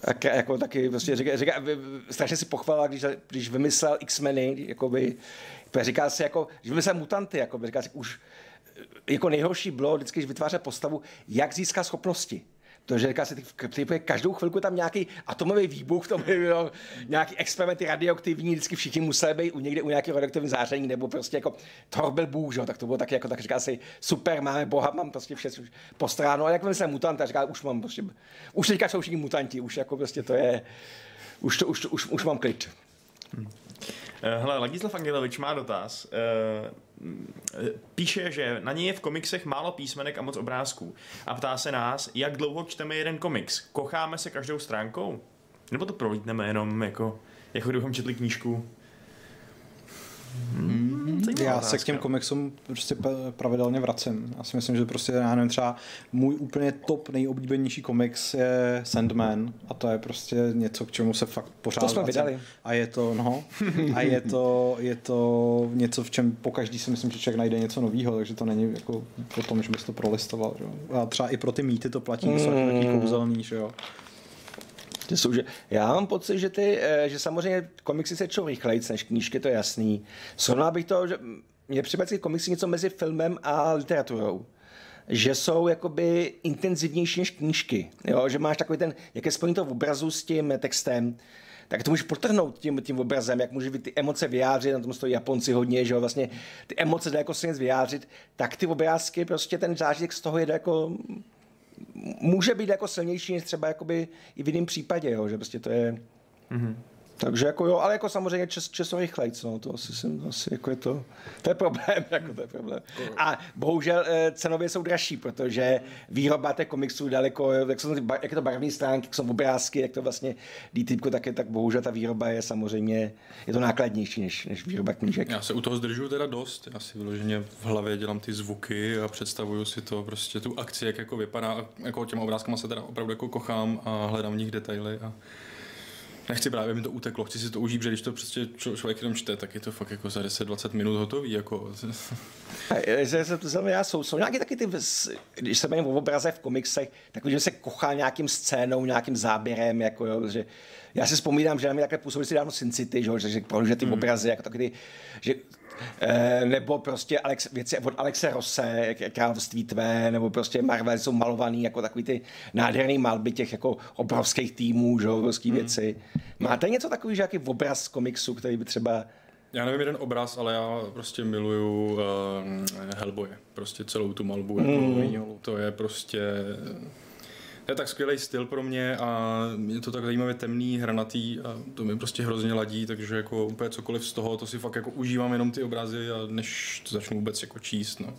a jako taky prostě říká, říká, strašně si pochvala, když, když vymyslel X-meny, jakoby, říká si jako, že vymyslel mutanty, jakoby, říká si, už jako nejhorší bylo vždycky, když vytvářet postavu, jak získá schopnosti. To, že říká se, ty, každou chvilku tam nějaký atomový výbuch, to by bylo nějaký experimenty radioaktivní, vždycky všichni museli být u někde u nějakého radioaktivního záření, nebo prostě jako Thor byl bůh, že? tak to bylo taky jako, tak říká si, super, máme boha, mám prostě vše postráno, a jak jsem mutant, a říká, už mám prostě, už teďka jsou všichni mutanti, už jako prostě to je, už, to, už, to, už, už mám klid. Hmm. Hele, Ladislav Angelovič má dotaz. Eh, píše, že na něj je v komiksech málo písmenek a moc obrázků. A ptá se nás, jak dlouho čteme jeden komiks. Kocháme se každou stránkou? Nebo to prolítneme jenom jako, jako kdybychom četli knížku? Hmm, já se k těm komiksům prostě pravidelně vracím. Já si myslím, že prostě, já nevím, třeba můj úplně top nejoblíbenější komiks je Sandman a to je prostě něco, k čemu se fakt pořád To jsme vracím. vydali. A je to, no, a je to, je to něco, v čem po každý si myslím, že člověk najde něco nového, takže to není jako o tom, že bys to prolistoval. Že? A třeba i pro ty mýty to platí, mm. jsou taky kouzelný, že jo. Ty jsou, že já mám pocit, že, ty, eh, že samozřejmě komiksy se čtou rychleji než knížky, to je jasný. Srovnal bych to, že mě připadá komiksy něco mezi filmem a literaturou že jsou jakoby intenzivnější než knížky. Jo? Že máš takový ten, jak je spojení toho obrazu s tím textem, tak to můžeš potrhnout tím, tím obrazem, jak může ty emoce vyjádřit, na tom stojí Japonci hodně, že jo, vlastně ty emoce jde jako se nic vyjádřit, tak ty obrázky, prostě ten zážitek z toho jde jako může být jako silnější než třeba jakoby i v jiném případě, jo, že prostě to je... Mm-hmm. Takže jako jo, ale jako samozřejmě čas, časový chlejc, no, to asi jsem, asi jako je to, to je problém, jako to je problém. A bohužel eh, cenově jsou dražší, protože výroba těch komiksů daleko, jak, jsou, jak je to barevné stránky, jak jsou obrázky, jak to vlastně DTP, tak, je, tak bohužel ta výroba je samozřejmě, je to nákladnější než, než výroba knížek. Já se u toho zdržuju teda dost, já si vyloženě v hlavě dělám ty zvuky a představuju si to prostě tu akci, jak jako vypadá, jako těma obrázkama se teda opravdu jako kochám a hledám v nich detaily a Nechci právě, mi to uteklo, chci si to užít, protože když to prostě člověk jenom čte, tak je to fakt jako za 10-20 minut hotový. Jako. já jsou, jsou nějaké taky ty, když se bavím o obraze v komiksech, tak že se kochá nějakým scénou, nějakým záběrem, jako jo, že já si vzpomínám, že na mě takhle působili si dávno Sin City, že, že, že ty hmm. obrazy, jako taky ty, že nebo prostě Alex, věci od Alexe Rose, Království tvé, nebo prostě Marvel jsou malovaný jako takový ty nádherný malby těch jako obrovských týmů, že obrovský hmm. věci. Máte něco takový, že jaký obraz z komiksu, který by třeba já nevím jeden obraz, ale já prostě miluju uh, Hellboye. Prostě celou tu malbu. Mm. Jako, to je prostě je tak skvělý styl pro mě a je to tak zajímavě temný, hranatý a to mi prostě hrozně ladí, takže jako úplně cokoliv z toho, to si fakt jako užívám jenom ty obrazy a než to začnu vůbec jako číst, no.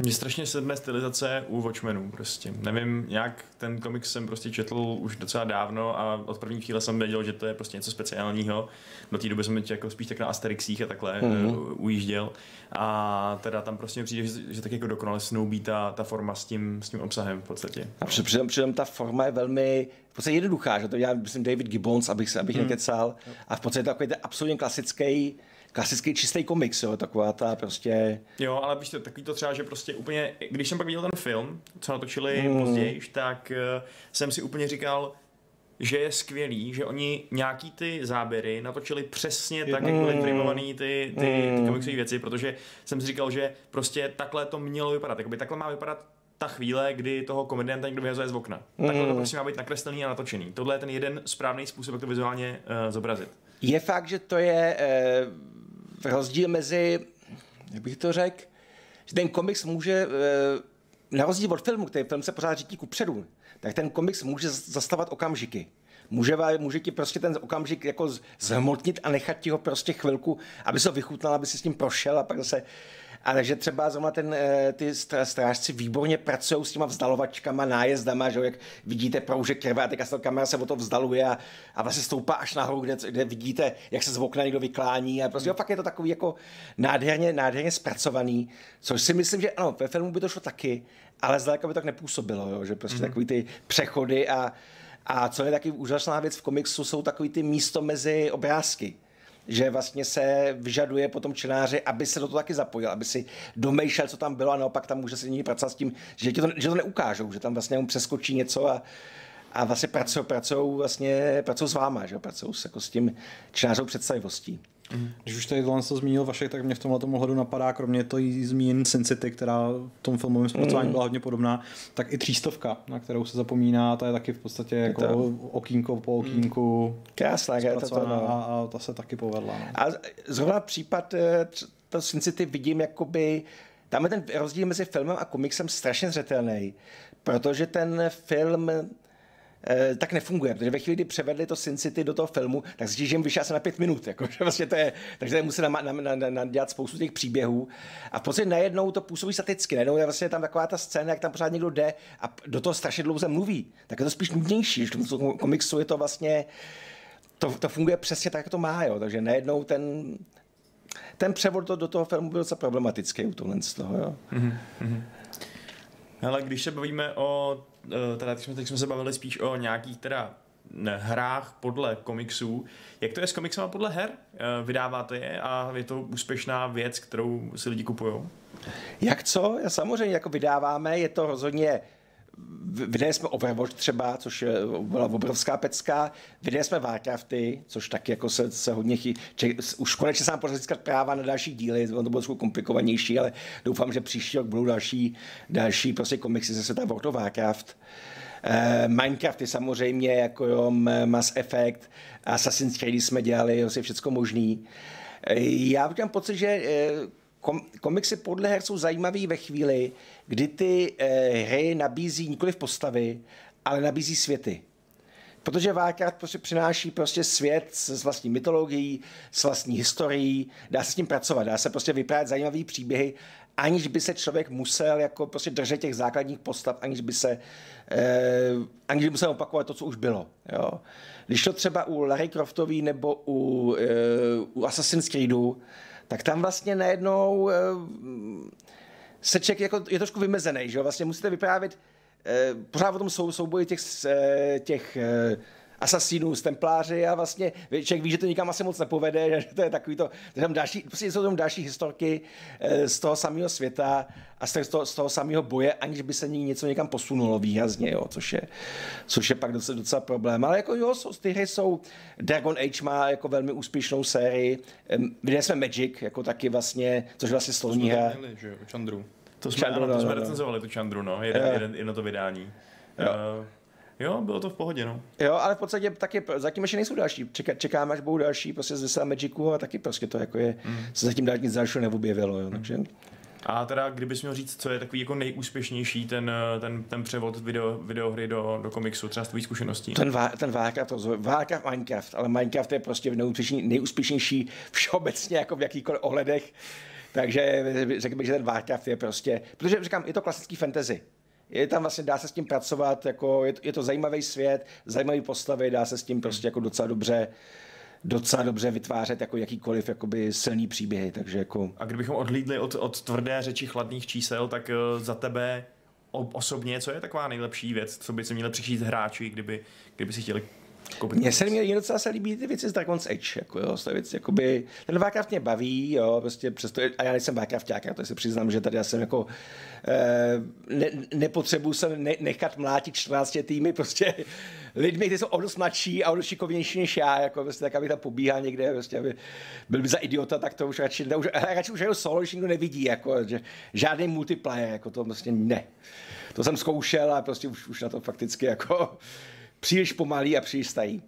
Mně strašně sedme stylizace u Watchmenů prostě. Nevím, jak ten komiks jsem prostě četl už docela dávno a od první chvíle jsem věděl, že to je prostě něco speciálního. Do té doby jsem jako spíš tak na Asterixích a takhle mm-hmm. ujížděl. A teda tam prostě přijde, že, že tak jako dokonale snoubí ta, ta forma s tím, s tím obsahem v podstatě. A přitom, přitom ta forma je velmi v podstatě jednoduchá, že to já myslím David Gibbons, abych, abych mm. nekecal. A v podstatě takový ten absolutně klasický klasický čistý komiks, jo, taková ta prostě... Jo, ale víš to, takový to třeba, že prostě úplně, když jsem pak viděl ten film, co natočili mm. později, tak uh, jsem si úplně říkal, že je skvělý, že oni nějaký ty záběry natočili přesně tak, jak byly filmovaný ty, ty, ty, ty komiksové věci, protože jsem si říkal, že prostě takhle to mělo vypadat, jakoby takhle má vypadat ta chvíle, kdy toho komedianta někdo vyhazuje z okna. Takhle to prostě má být nakreslený a natočený. Tohle je ten jeden správný způsob, jak to vizuálně uh, zobrazit. Je fakt, že to je uh, rozdíl mezi, jak bych to řekl, že ten komiks může, uh, na rozdíl od filmu, který film se pořád řídí ku předu, tak ten komiks může zastavovat okamžiky. Může, může ti prostě ten okamžik jako zhmotnit a nechat ti ho prostě chvilku, aby se ho vychutnal, aby si s tím prošel a pak zase ale že třeba zrovna ten, eh, ty strážci výborně pracují s těma vzdalovačkama, nájezdama, že jak vidíte proužek krve a teďka se kamera se o to vzdaluje a, a vlastně stoupá až nahoru, kde, kde vidíte, jak se z okna někdo vyklání a prostě jo, fakt je to takový jako nádherně, nádherně zpracovaný, což si myslím, že ano, ve filmu by to šlo taky, ale zdaleka by to tak nepůsobilo, jo, že prostě mm-hmm. takový ty přechody a, a co je taky úžasná věc v komiksu, jsou takový ty místo mezi obrázky že vlastně se vyžaduje po tom aby se do toho taky zapojil, aby si domýšlel, co tam bylo a naopak tam může se někdy pracovat s tím, že, to, že to neukážou, že tam vlastně mu přeskočí něco a, a vlastně pracují, vlastně, s váma, že pracují jako s tím čtenářou představivostí. Mm. Když už tady tohle to zmínil Vašek, tak mě v tomhle ohledu napadá, kromě to jí zmín Sin City, která v tom filmovém zpracování mm. byla hodně podobná, tak i třístovka, na kterou se zapomíná, ta je taky v podstatě jako to... okýnko po okýnku. Mm. Krásná, je to to, no. a, a, ta se taky povedla. No. A zrovna případ eh, to Sin City vidím jakoby tam je ten rozdíl mezi filmem a komiksem strašně zřetelný, protože ten film tak nefunguje, protože ve chvíli, kdy převedli to Sin City do toho filmu, tak že jim vyšel asi na pět minut, jako, že vlastně to je, takže musí nadělat spoustu těch příběhů a v podstatě najednou to působí staticky, najednou je vlastně tam taková ta scéna, jak tam pořád někdo jde a do toho strašně dlouze mluví, tak je to spíš nudnější, že v komiksu je to vlastně, to, to funguje přesně tak, jak to má, jo, takže najednou ten, ten převod do, do toho filmu byl docela problematický u tohle z toho, jo. Mm-hmm. Hele, když se bavíme o, eh, teda teď jsme, teď jsme se bavili spíš o nějakých teda hrách podle komiksů. Jak to je s komiksama podle her? Eh, vydáváte je a je to úspěšná věc, kterou si lidi kupují? Jak co? Samozřejmě jako vydáváme, je to rozhodně Vydali jsme Overwatch třeba, což byla obrovská pecka. Vydali jsme Warcrafty, což taky jako se, se hodně chy... Če, už konečně se nám podařilo získat práva na další díly, to bylo trošku komplikovanější, ale doufám, že příští rok budou další, další prostě komiksy ze světa World of Warcraft. Uh, Minecraft je samozřejmě jako jo, Mass Effect, Assassin's Creed jsme dělali, vlastně všechno možný. Uh, já mám pocit, že uh, kom, komiksy podle her jsou zajímavý ve chvíli, kdy ty eh, hry nabízí nikoli v postavy, ale nabízí světy. Protože Warcraft prostě přináší prostě svět s vlastní mytologií, s vlastní historií, dá se s tím pracovat, dá se prostě vyprávět zajímavý příběhy, aniž by se člověk musel jako prostě držet těch základních postav, aniž by se eh, aniž by musel opakovat to, co už bylo. Jo. Když to třeba u Larry Croftový nebo u, eh, u Assassin's Creedu, tak tam vlastně najednou eh, se člověk jako, je trošku vymezený, že jo? Vlastně musíte vyprávět eh, pořád o tom sou, souboji těch, eh, těch asasínů z templáři a vlastně člověk ví, že to nikam asi moc nepovede, že to je takový to, že tam další, prostě jsou tam další historky eh, z toho samého světa a z toho, z toho samého boje, aniž by se ní něco někam posunulo výrazně, jo, což, je, což je pak docela, docela problém. Ale jako jo, jsou, ty hry jsou, Dragon Age má jako velmi úspěšnou sérii, viděli jsme Magic, jako taky vlastně, což je vlastně slovní hra. To jsme, Chandru, ano, to jsme no, recenzovali, tu Chandru, no, jeden, jeden, jedno to vydání. Jo. Uh, Jo, bylo to v pohodě, no. Jo, ale v podstatě taky zatím ještě nejsou další. Čeká, čekáme, až budou další prostě z Magicu a taky prostě to jako je, mm. se zatím dál nic dalšího neobjevilo, jo, mm. takže... A teda, kdybys měl říct, co je takový jako nejúspěšnější ten, ten, ten převod video, videohry do, do komiksu, třeba z tvých zkušeností? Ten, ten Warcraft, Warcraft, Minecraft, ale Minecraft je prostě nejúspěšnější, nejúspěšnější všeobecně jako v jakýchkoliv ohledech. Takže řekl bych, že ten Warcraft je prostě, protože říkám, je to klasický fantasy je tam vlastně, dá se s tím pracovat, jako je, to, je to zajímavý svět, zajímavý postavy, dá se s tím prostě jako docela dobře docela dobře vytvářet jako jakýkoliv jakoby silný příběhy, takže jako... A kdybychom odhlídli od, od tvrdé řeči chladných čísel, tak uh, za tebe osobně, co je taková nejlepší věc, co by se měli přišít hráči, kdyby, kdyby si chtěli mně se mě docela se líbí ty věci z Dragon's Edge, jako jo, ty věci, jakoby, ten Warcraft mě baví, jo, prostě přesto, a já nejsem Warcrafták, já to si přiznám, že tady já jsem jako, eh, ne, nepotřebuji se ne, nechat mlátit 14 týmy, prostě lidmi, kteří jsou o dost mladší a o dost šikovnější než já, jako prostě tak, aby tam pobíhal někde, prostě, aby byl by za idiota, tak to už radši, už, radši už jenom solo, když nikdo nevidí, jako, že žádný multiplayer, jako to prostě ne. to jsem zkoušel a prostě už, už na to fakticky jako příliš pomalý a příliš stají.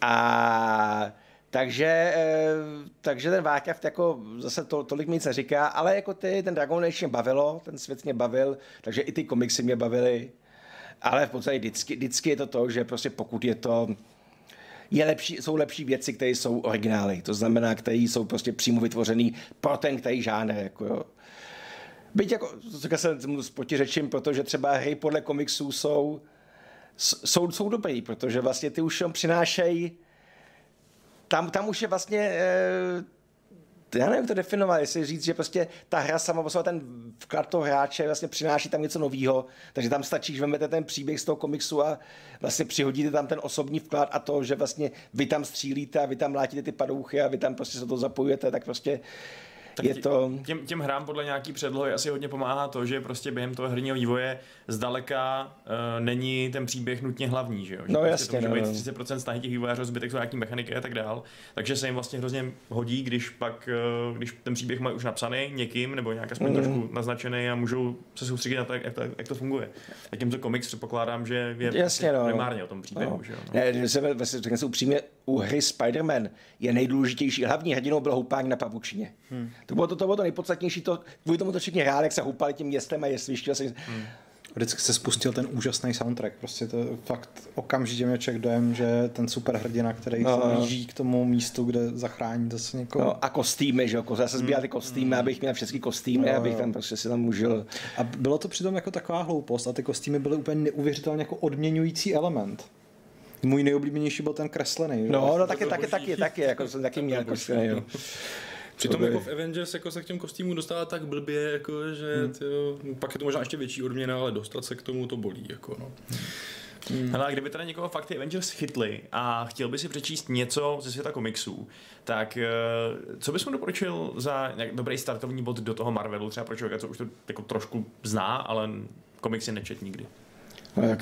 A takže, eh, takže ten Warcraft jako zase to, tolik mi nic neříká, ale jako ty, ten Dragon Age mě bavilo, ten svět mě bavil, takže i ty komiksy mě bavily. Ale v podstatě vždycky, vždycky je to to, že prostě pokud je to je lepší, jsou lepší věci, které jsou originály. To znamená, které jsou prostě přímo vytvořený pro ten který žánr. Jako jo. Byť jako, to jsem s protože třeba hry podle komiksů jsou, jsou, jsou dobrý, protože vlastně ty už přinášejí tam, tam už je vlastně eh, já nevím, jak to definovat, jestli říct, že prostě ta hra sama o ten vklad toho hráče vlastně přináší tam něco nového, takže tam stačí, že vezmete ten příběh z toho komiksu a vlastně přihodíte tam ten osobní vklad a to, že vlastně vy tam střílíte a vy tam látíte ty padouchy a vy tam prostě se to zapojujete, tak prostě tak je to... Těm, těm hrám podle nějaký předlohy asi hodně pomáhá to, že prostě během toho herního vývoje zdaleka uh, není ten příběh nutně hlavní, že jo? Že no prostě jasně, to může no, být 30% snahy těch vývojářů, zbytek jsou nějaký mechaniky a tak dál. Takže se jim vlastně hrozně hodí, když pak, uh, když ten příběh mají už napsaný někým nebo nějak aspoň mm. trošku naznačený a můžou se soustředit na to, jak, to, jak to funguje. to komiks předpokládám, že je jasně, no. primárně o tom příběhu, no. že jo? No. Ne, se, vlastně, se upřímně, u hry Spider-Man je nejdůležitější, hlavní hrdinou byl houpání na pavučině. Hmm. To bylo to, to, bylo to nejpodstatnější, to, kvůli tomu to všichni hráli, jak se houpali tím městem a jestliště. Vlastně... Hmm. Vždycky se spustil ten úžasný soundtrack. Prostě to fakt okamžitě mě člověk dojem, že ten superhrdina, který no, se blíží k tomu místu, kde zachrání se někoho. No, a kostýmy, že jo? Já se sbíral ty kostýmy, mm. abych měl všechny kostýmy, no, abych tam prostě si tam užil. A bylo to přitom jako taková hloupost a ty kostýmy byly úplně neuvěřitelně jako odměňující element. Můj nejoblíbenější byl ten kreslený. No, no taky, taky, taky, taky, jako jsem taky měl kreslený, jo. Přitom jako v Avengers jako se k těm kostýmům dostává tak blbě, jako, že hmm. tyjo, pak je to možná ještě větší odměna, ale dostat se k tomu to bolí. Jako, no. Hmm. Hele, a kdyby teda někoho fakt ty Avengers chytli a chtěl by si přečíst něco ze světa komiksů, tak eh, co bys mu doporučil za dobrý startovní bod do toho Marvelu, třeba pro člověka, co už to jako trošku zná, ale komiksy nečet nikdy? No,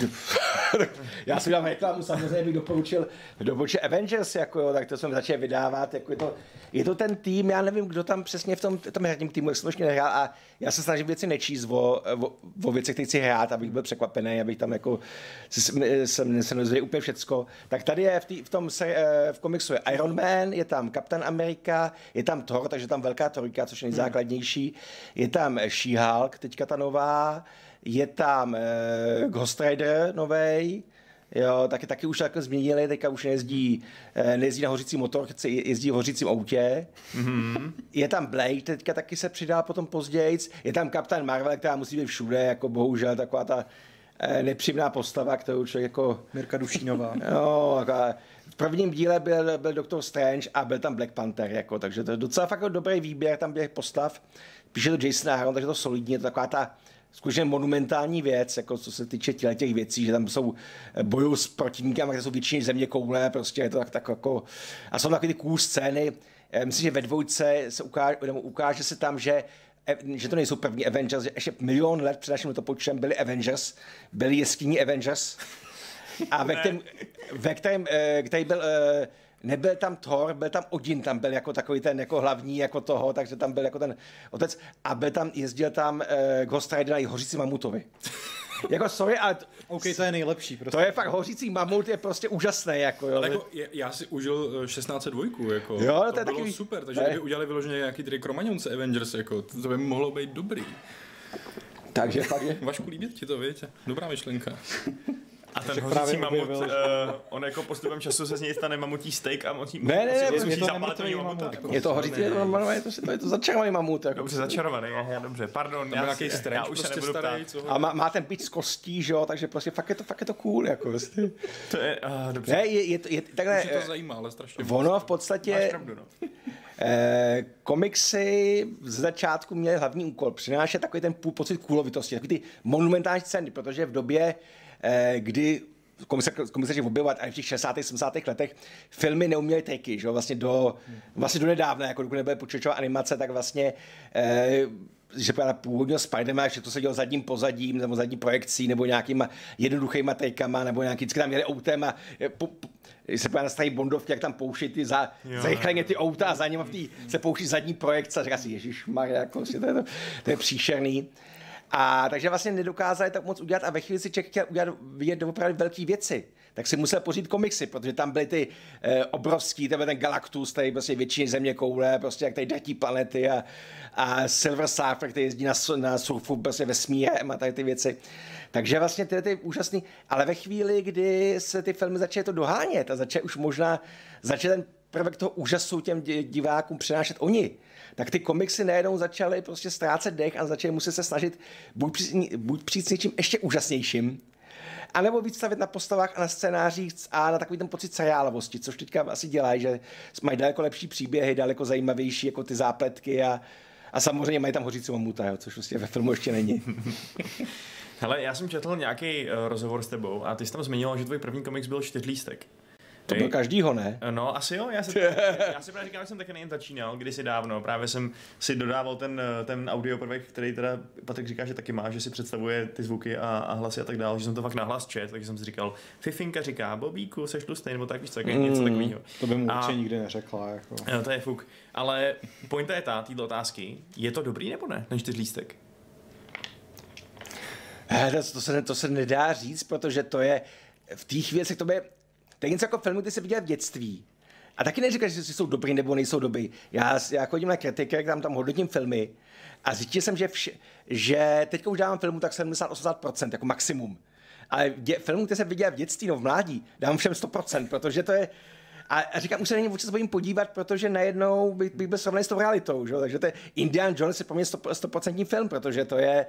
já si dám reklamu, samozřejmě bych doporučil, doporučil Avengers, jako jo, tak to jsem začal vydávat, jako je to, je to ten tým, já nevím, kdo tam přesně v tom, tom herním týmu, to nehrál a já se snažím věci nečíst o, o, o věcech, které chci hrát, abych byl překvapený, abych tam jako jsem se nezvěděl úplně všecko. Tak tady je v, tý, v tom se, eh, v komiksu je Iron Man, je tam Kapitán Amerika, je tam Thor, takže tam velká trojka, což je nejzákladnější, je tam She-Hulk, teďka ta nová, je tam eh, Ghost Rider novej, Jo, taky, taky už jako změnili, teďka už nejezdí, eh, nejezdí na hořící motorce, jezdí v hořícím autě. Mm-hmm. Je tam Blade, teďka taky se přidá potom později. Je tam Kapitán Marvel, která musí být všude, jako bohužel taková ta eh, nepříjemná postava, kterou člověk jako... Mirka Dušínová. jo, jako, v prvním díle byl, byl Doctor Strange a byl tam Black Panther, jako, takže to je docela fakt dobrý výběr tam těch postav. Píše to Jason Aaron, takže to solidně, to taková ta skutečně monumentální věc, jako co se týče těch, těch věcí, že tam jsou eh, bojů s protivníky, které jsou většině země koule, prostě je to tak, tak jako, a jsou takové ty cool scény, eh, myslím, že ve dvojce se ukáže, ukáže se tam, že eh, že to nejsou první Avengers, že ještě milion let před naším počtem byli Avengers, byli jeskyní Avengers, a ve kterém, ve kterém, který byl nebyl tam Thor, byl tam Odin, tam byl jako takový ten jako hlavní jako toho, takže tam byl jako ten otec a byl tam, jezdil tam uh, Ghost Rider na hořící mamutovi. jako sorry, ale... T- OK, to je nejlepší. Prostě. To je fakt hořící mamut, je prostě úžasné. Jako, jo. Ale jako, já si užil 1602, eh, jako, jo, to, to je bylo takový... super, takže kdyby udělali vyloženě nějaký tedy kromaňonce Avengers, jako, to by mohlo být dobrý. Takže fakt je... Vašku, líbí ti to, víte? Dobrá myšlenka. A ten hořící mamut, uh, on jako postupem času se z něj stane mamutí steak a mocí, ne, ne, ne, je, to mamuta. Jako, je to hořící, je to, je to, je to začarovaný mamut. Jako. Dobře, začarovaný, aha, dobře, pardon. já, nějaký strange, já už prostě se nebudu starý, co A má, má, ten pič z kostí, že jo, takže prostě fakt je to, fakt je to cool, jako prostě. To je, uh, dobře. Ne, je, je, je, takhle, Už to zajímá, ale strašně. Ono v podstatě... Máš pravdu, no. Eh, komiksy z začátku měly hlavní úkol přinášet takový ten půl pocit kůlovitosti, takový ty monumentální scény, protože v době, eh, kdy komisaři objevovat a v těch 60. 70. letech filmy neuměly triky, že vlastně do, vlastně do nedávna, jako dokud nebyly počítačová animace, tak vlastně eh, že právě původně Spider-Man, že to se dělo zadním pozadím, nebo zadní projekcí, nebo nějakýma jednoduchýma trikama, nebo nějaký, vždycky tam měli autem a po, po, se právě nastaví bondovky, jak tam pouští ty za, zrychleně ty auta a za nimi se pouští zadní projekce a říká si, Ježíš jako, to, je, to, to je příšerný. A takže vlastně nedokázali tak moc udělat a ve chvíli si člověk chtěl udělat, vidět opravdu velké věci, tak si musel pořídit komiksy, protože tam byly ty eh, obrovský, ten, ten Galactus, tady prostě větší země koule, prostě jak tady dratí planety a, a Silver Surfer, který jezdí na, na surfu prostě vesmírem a tady ty věci. Takže vlastně ty, ty úžasný, ale ve chvíli, kdy se ty filmy začaly to dohánět a začaly už možná, začaly ten prvek toho úžasu těm di- divákům přinášet oni, tak ty komiksy najednou začaly prostě ztrácet dech a začaly muset se snažit buď přijít, buď přijít s něčím ještě úžasnějším, a nebo víc stavit na postavách a na scénářích a na takový ten pocit seriálovosti, což teďka asi dělají, že mají daleko lepší příběhy, daleko zajímavější jako ty zápletky a, a samozřejmě mají tam hořící mamuta, jo, což vlastně ve filmu ještě není. Hele, já jsem četl nějaký uh, rozhovor s tebou a ty jsi tam zmiňoval, že tvůj první komiks byl čtyřlístek. To byl každýho, ne? No, asi jo, já si, já si právě říkám, že jsem taky nejen začínal, kdysi dávno, právě jsem si dodával ten, eh, ten audio prvek, který teda Patrik říká, že taky má, že si představuje ty zvuky a, a hlasy a tak dále, že jsem to fakt nahlas čet, takže jsem si říkal, Fifinka říká, Bobíku, seš tlustý, nebo tak, víš co, tak, Mm. něco takového. To by mu určitě nikdy neřekla. Jako. No, to je fuk. Ale pointa je ta, této otázky, je to dobrý nebo ne, ten čtyřlístek? To, to, se, to se nedá říct, protože to je v těch věcech, to, je, to je něco jako filmy, ty se viděl v dětství. A taky neříkáš, že jsou dobrý nebo nejsou dobrý. Já, já chodím na kritiky, tam tam hodnotím filmy a zjistil jsem, že, vše, že teďka už dávám filmu tak 70-80% jako maximum. Ale dě, filmu, který jsem viděl v dětství, no v mládí, dám všem 100%, protože to je, a, a říkám, už se na ně vůbec bojím podívat, protože najednou bych, bych byl srovnaný s tou realitou, že? takže to je Indiana Jones je pro mě 100%, 100% film, protože to je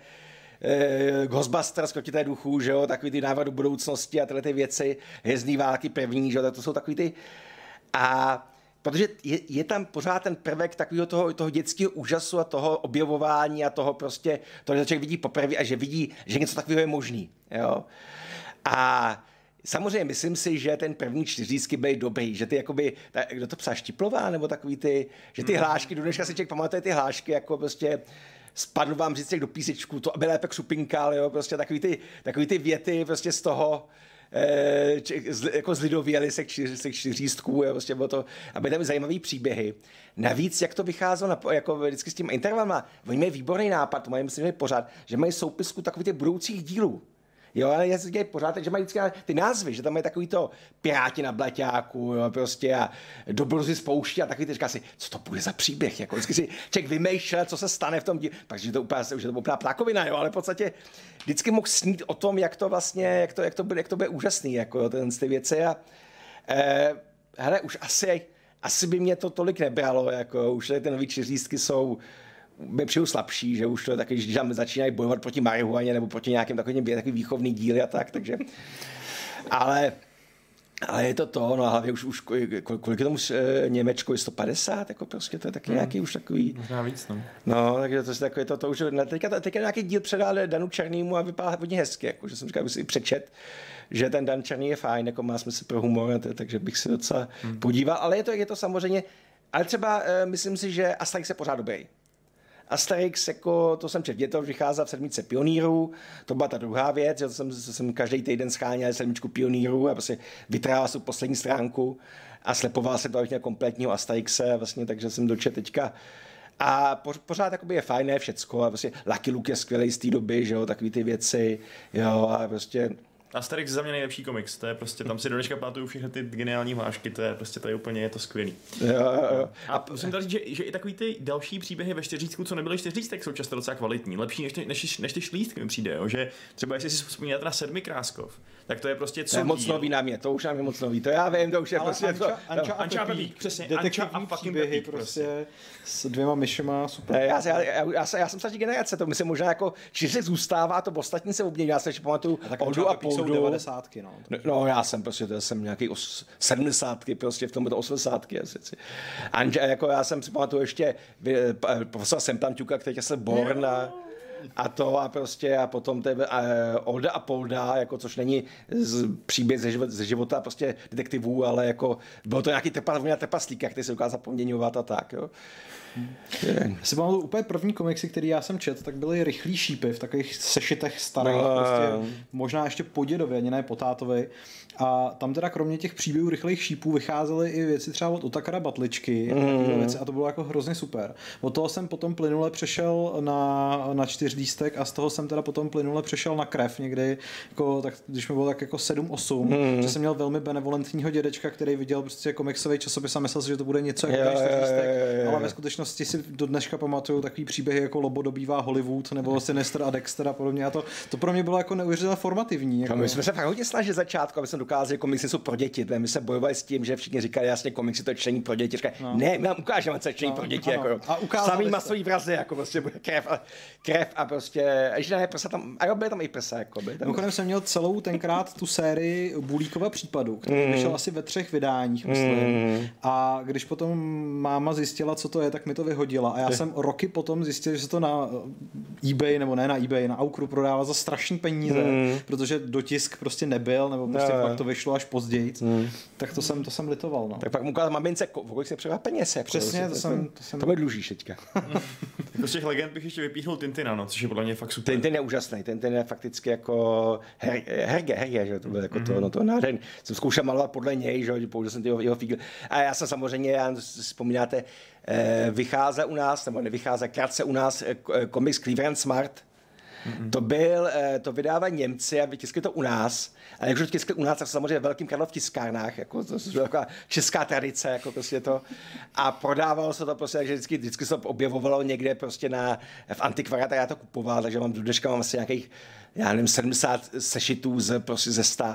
eh, Ghostbusters, Krotité duchů, že jo, takový ty návrat do budoucnosti a tyhle ty věci, hvězdný války první, že jo, tak to jsou takový ty a protože je, je tam pořád ten prvek takového toho, toho dětského úžasu a toho objevování a toho prostě, toho, že člověk vidí poprvé a že vidí, že něco takového je možný. Jo? A samozřejmě myslím si, že ten první čtyřízky byly dobrý, že ty jakoby, ta, kdo to psal, Štiplová, nebo takový ty, že ty hlášky, do dneška si člověk pamatuje ty hlášky, jako prostě spadl vám říct do písečku, to aby lépe křupinkal, jo, prostě takový ty, takový ty věty prostě z toho, eh, či, z, jako zlidověli se, čtyř, se čtyřístků, jo, prostě bylo to, aby tam zajímavý příběhy. Navíc, jak to vycházelo na, jako vždycky s tím intervalama, oni mají výborný nápad, to mají myslím, že pořád, že mají soupisku takových těch budoucích dílů. Jo, ale já si dělají pořád, že mají vždycky ty názvy, že tam mají takový to piráti na blaťáku, jo, prostě a dobrozy z a takový ty říká si, co to bude za příběh, jako vždycky si člověk vymýšlel, co se stane v tom díle, pak že to úplně, že to úplná ptákovina, jo, ale v podstatě vždycky mohl snít o tom, jak to vlastně, jak to, jak to, bude, jak to bude úžasný, jako jo, ten, ty věci a eh, hele, už asi, asi by mě to tolik nebralo, jako už ty nový čtyřístky jsou, by přijdu slabší, že už to je taky, když tam začínají bojovat proti marihuaně nebo proti nějakým takovým takový výchovný díly a tak, takže ale ale je to to, no a hlavně už, už kol- kolik je tomu eh, Němečko, je 150, jako prostě to je taky nějaký už takový, Možná víc, no. no, takže to je takové to, to už, na- teďka, teďka nějaký díl předal Danu Černýmu a vypadá hodně hezky, jako, že jsem říkal, bych si přečet, že ten Dan Černý je fajn, jako má smysl pro humor, t- takže bych si docela hmm. podíval, ale je to, je to samozřejmě, ale třeba eh, myslím si, že Asterix je pořád dobrý. Asterix, jako, to jsem četl, to vycházelo v sedmice pionýrů, to byla ta druhá věc, že jsem, jsem každý týden scháněl sedmičku pionýrů a prostě vytrával jsem poslední stránku a slepoval se to, abych měl kompletního Asterixe, vlastně, takže jsem dočet teďka. A po, pořád jakoby je fajné všecko a prostě Lucky Luke je skvělý z té doby, že jo, takový ty věci, jo, a prostě Asterix za mě nejlepší komiks, to je prostě, tam si do dneška pamatuju všechny ty geniální hlášky, to je prostě, to je úplně, je to skvělý. jo, jo, jo. A musím tady říct, že, že i takový ty další příběhy ve čtyřicku, co nebyly čtyřicek, jsou často docela kvalitní. Lepší než, ty- než, než ty šlístky mi přijde, jo? že třeba jestli si vzpomínáte na sedmi Kráskov, tak to je prostě co To je moc nový na mě, to už nám je moc nový, to já vím, to už je Ale prostě Anča, to, Anča, Anča a a Pepík, přesně, Anča a fucking příběhy Pepík, prostě s dvěma myšema, super. Ne, Já, já, já, já, jsem, já jsem starší generace, to myslím možná jako čtyři zůstává, to ostatní se obměňuje, já se ještě pamatuju tak Oldu a Pepík jsou Poldu. 90. No. No, já jsem prostě, to jsem nějaký os, 70, prostě v tom to 80. asi. Anže, jako já jsem si pamatuju ještě vy- p- profesora Sempanťuka, který se Born a, a to a prostě a potom tebe, a, Olda a Polda, jako což není z, příběh ze, život, ze života prostě detektivů, ale jako bylo to nějaký trpa, trpaslík, jak ty se dokázal poměňovat a tak, jo. Já si pamatuju úplně první komiksy, který já jsem čet, tak byly rychlý šípy v takových sešitech starých, No. prostě, možná ještě po dědově, ani ne po tátovi. A tam teda kromě těch příběhů rychlých šípů vycházely i věci třeba od Otakara Batličky mm. věci, a to bylo jako hrozně super. Od toho jsem potom plynule přešel na, na čtyřlístek a z toho jsem teda potom plynule přešel na krev někdy, jako, tak, když mi bylo tak jako 7-8, Hmm. že jsem měl velmi benevolentního dědečka, který viděl prostě komiksový časopis a myslel si, že to bude něco jako čtyřlístek, jo. ale ve skutečnosti si do dneška pamatuju takový příběhy jako Lobo dobývá Hollywood nebo Sinister a Dexter a podobně a to, to pro mě bylo jako neuvěřitelně formativní. Jako. No, my jsme se fakt hodně snažili začátku, aby jsme dokázali, že komiksy jsou pro děti. My jsme bojovali s tím, že všichni říkali, jasně, komiksy to je čtení pro děti. Říkali, no. ne, my vám ukážeme, co je čtení No, pro děti. ano. Jako. A Samý masový vrazy, jako prostě bude krev a, krev a prostě, že ne, prsa tam, a jo, byly tam i prsa, jako byly tam. Mimochodem jsem měl celou tenkrát tu sérii Bulíkova případu, který mm. vyšel asi ve třech vydáních, myslím. Mm. A když potom máma zjistila, co to je, tak mi to vyhodila. A já jsem roky potom zjistil, že se to na eBay, nebo ne na eBay, na Aukru prodává za strašný peníze, mm. protože dotisk prostě nebyl, nebo prostě jo. pak to vyšlo až později. Mm. Tak to jsem, to jsem litoval. No. Tak pak mu ukázal mamince, ko- kolik se převá peněz. Jako, Přesně, prostě, to jsem- to jsem- To mi dlužíš teďka. Jako z těch legend bych ještě vypíchnul Tintina, no, což je podle mě fakt super. Ten, ten je úžasný, ten, ten je fakticky jako her, herge, herge, že to bylo jako to, no to nádherný. Jsem zkoušel malovat podle něj, že jo, použil jsem ty jeho, jeho figl. A já jsem samozřejmě, já si vzpomínáte, eh, vycházel u nás, nebo nevycházel, krátce u nás eh, eh, komiks Cleveland Smart, To byl, eh, to vydávali Němci a vytiskli to u nás. A jak už to tiskli u nás, tak samozřejmě v velkým Karlov tiskárnách, jako to je taková česká tradice, jako prostě to. A prodávalo se to prostě, takže vždycky, vždycky se to objevovalo někde prostě na, v antikvariátě, já to kupoval, takže mám do dneška mám asi nějakých, já nevím, 70 sešitů z, prostě ze 100.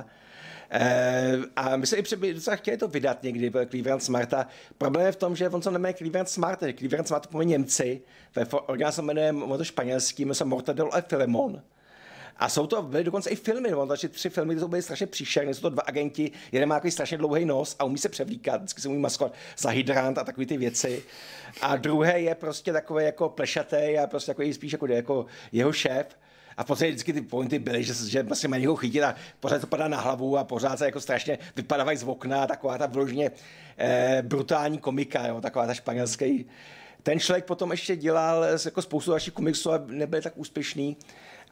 Eh, a my jsme i docela chtěli to vydat někdy, Cleveland Smarta. Problém je v tom, že on se jmenuje Cleveland Smart, že Cleveland Smart to Němci, ve originál se jmenuje, to španělský, jmenuje se Mortadelo a Filemon. A jsou to, byly dokonce i filmy, no, takže tři filmy, ty jsou byly strašně příšerné, jsou to dva agenti, jeden má takový strašně dlouhý nos a umí se převlíkat, vždycky se umí maskovat za hydrant a takové ty věci. A druhý je prostě takový jako plešatý a prostě jako spíš jako, jako jeho šéf. A v podstatě vždycky ty pointy byly, že, že vlastně mají někoho chytit a pořád to padá na hlavu a pořád se jako strašně vypadávají z okna, taková ta vložně eh, brutální komika, jo, taková ta španělský. Ten člověk potom ještě dělal jako spoustu dalších komiksů a nebyl tak úspěšný.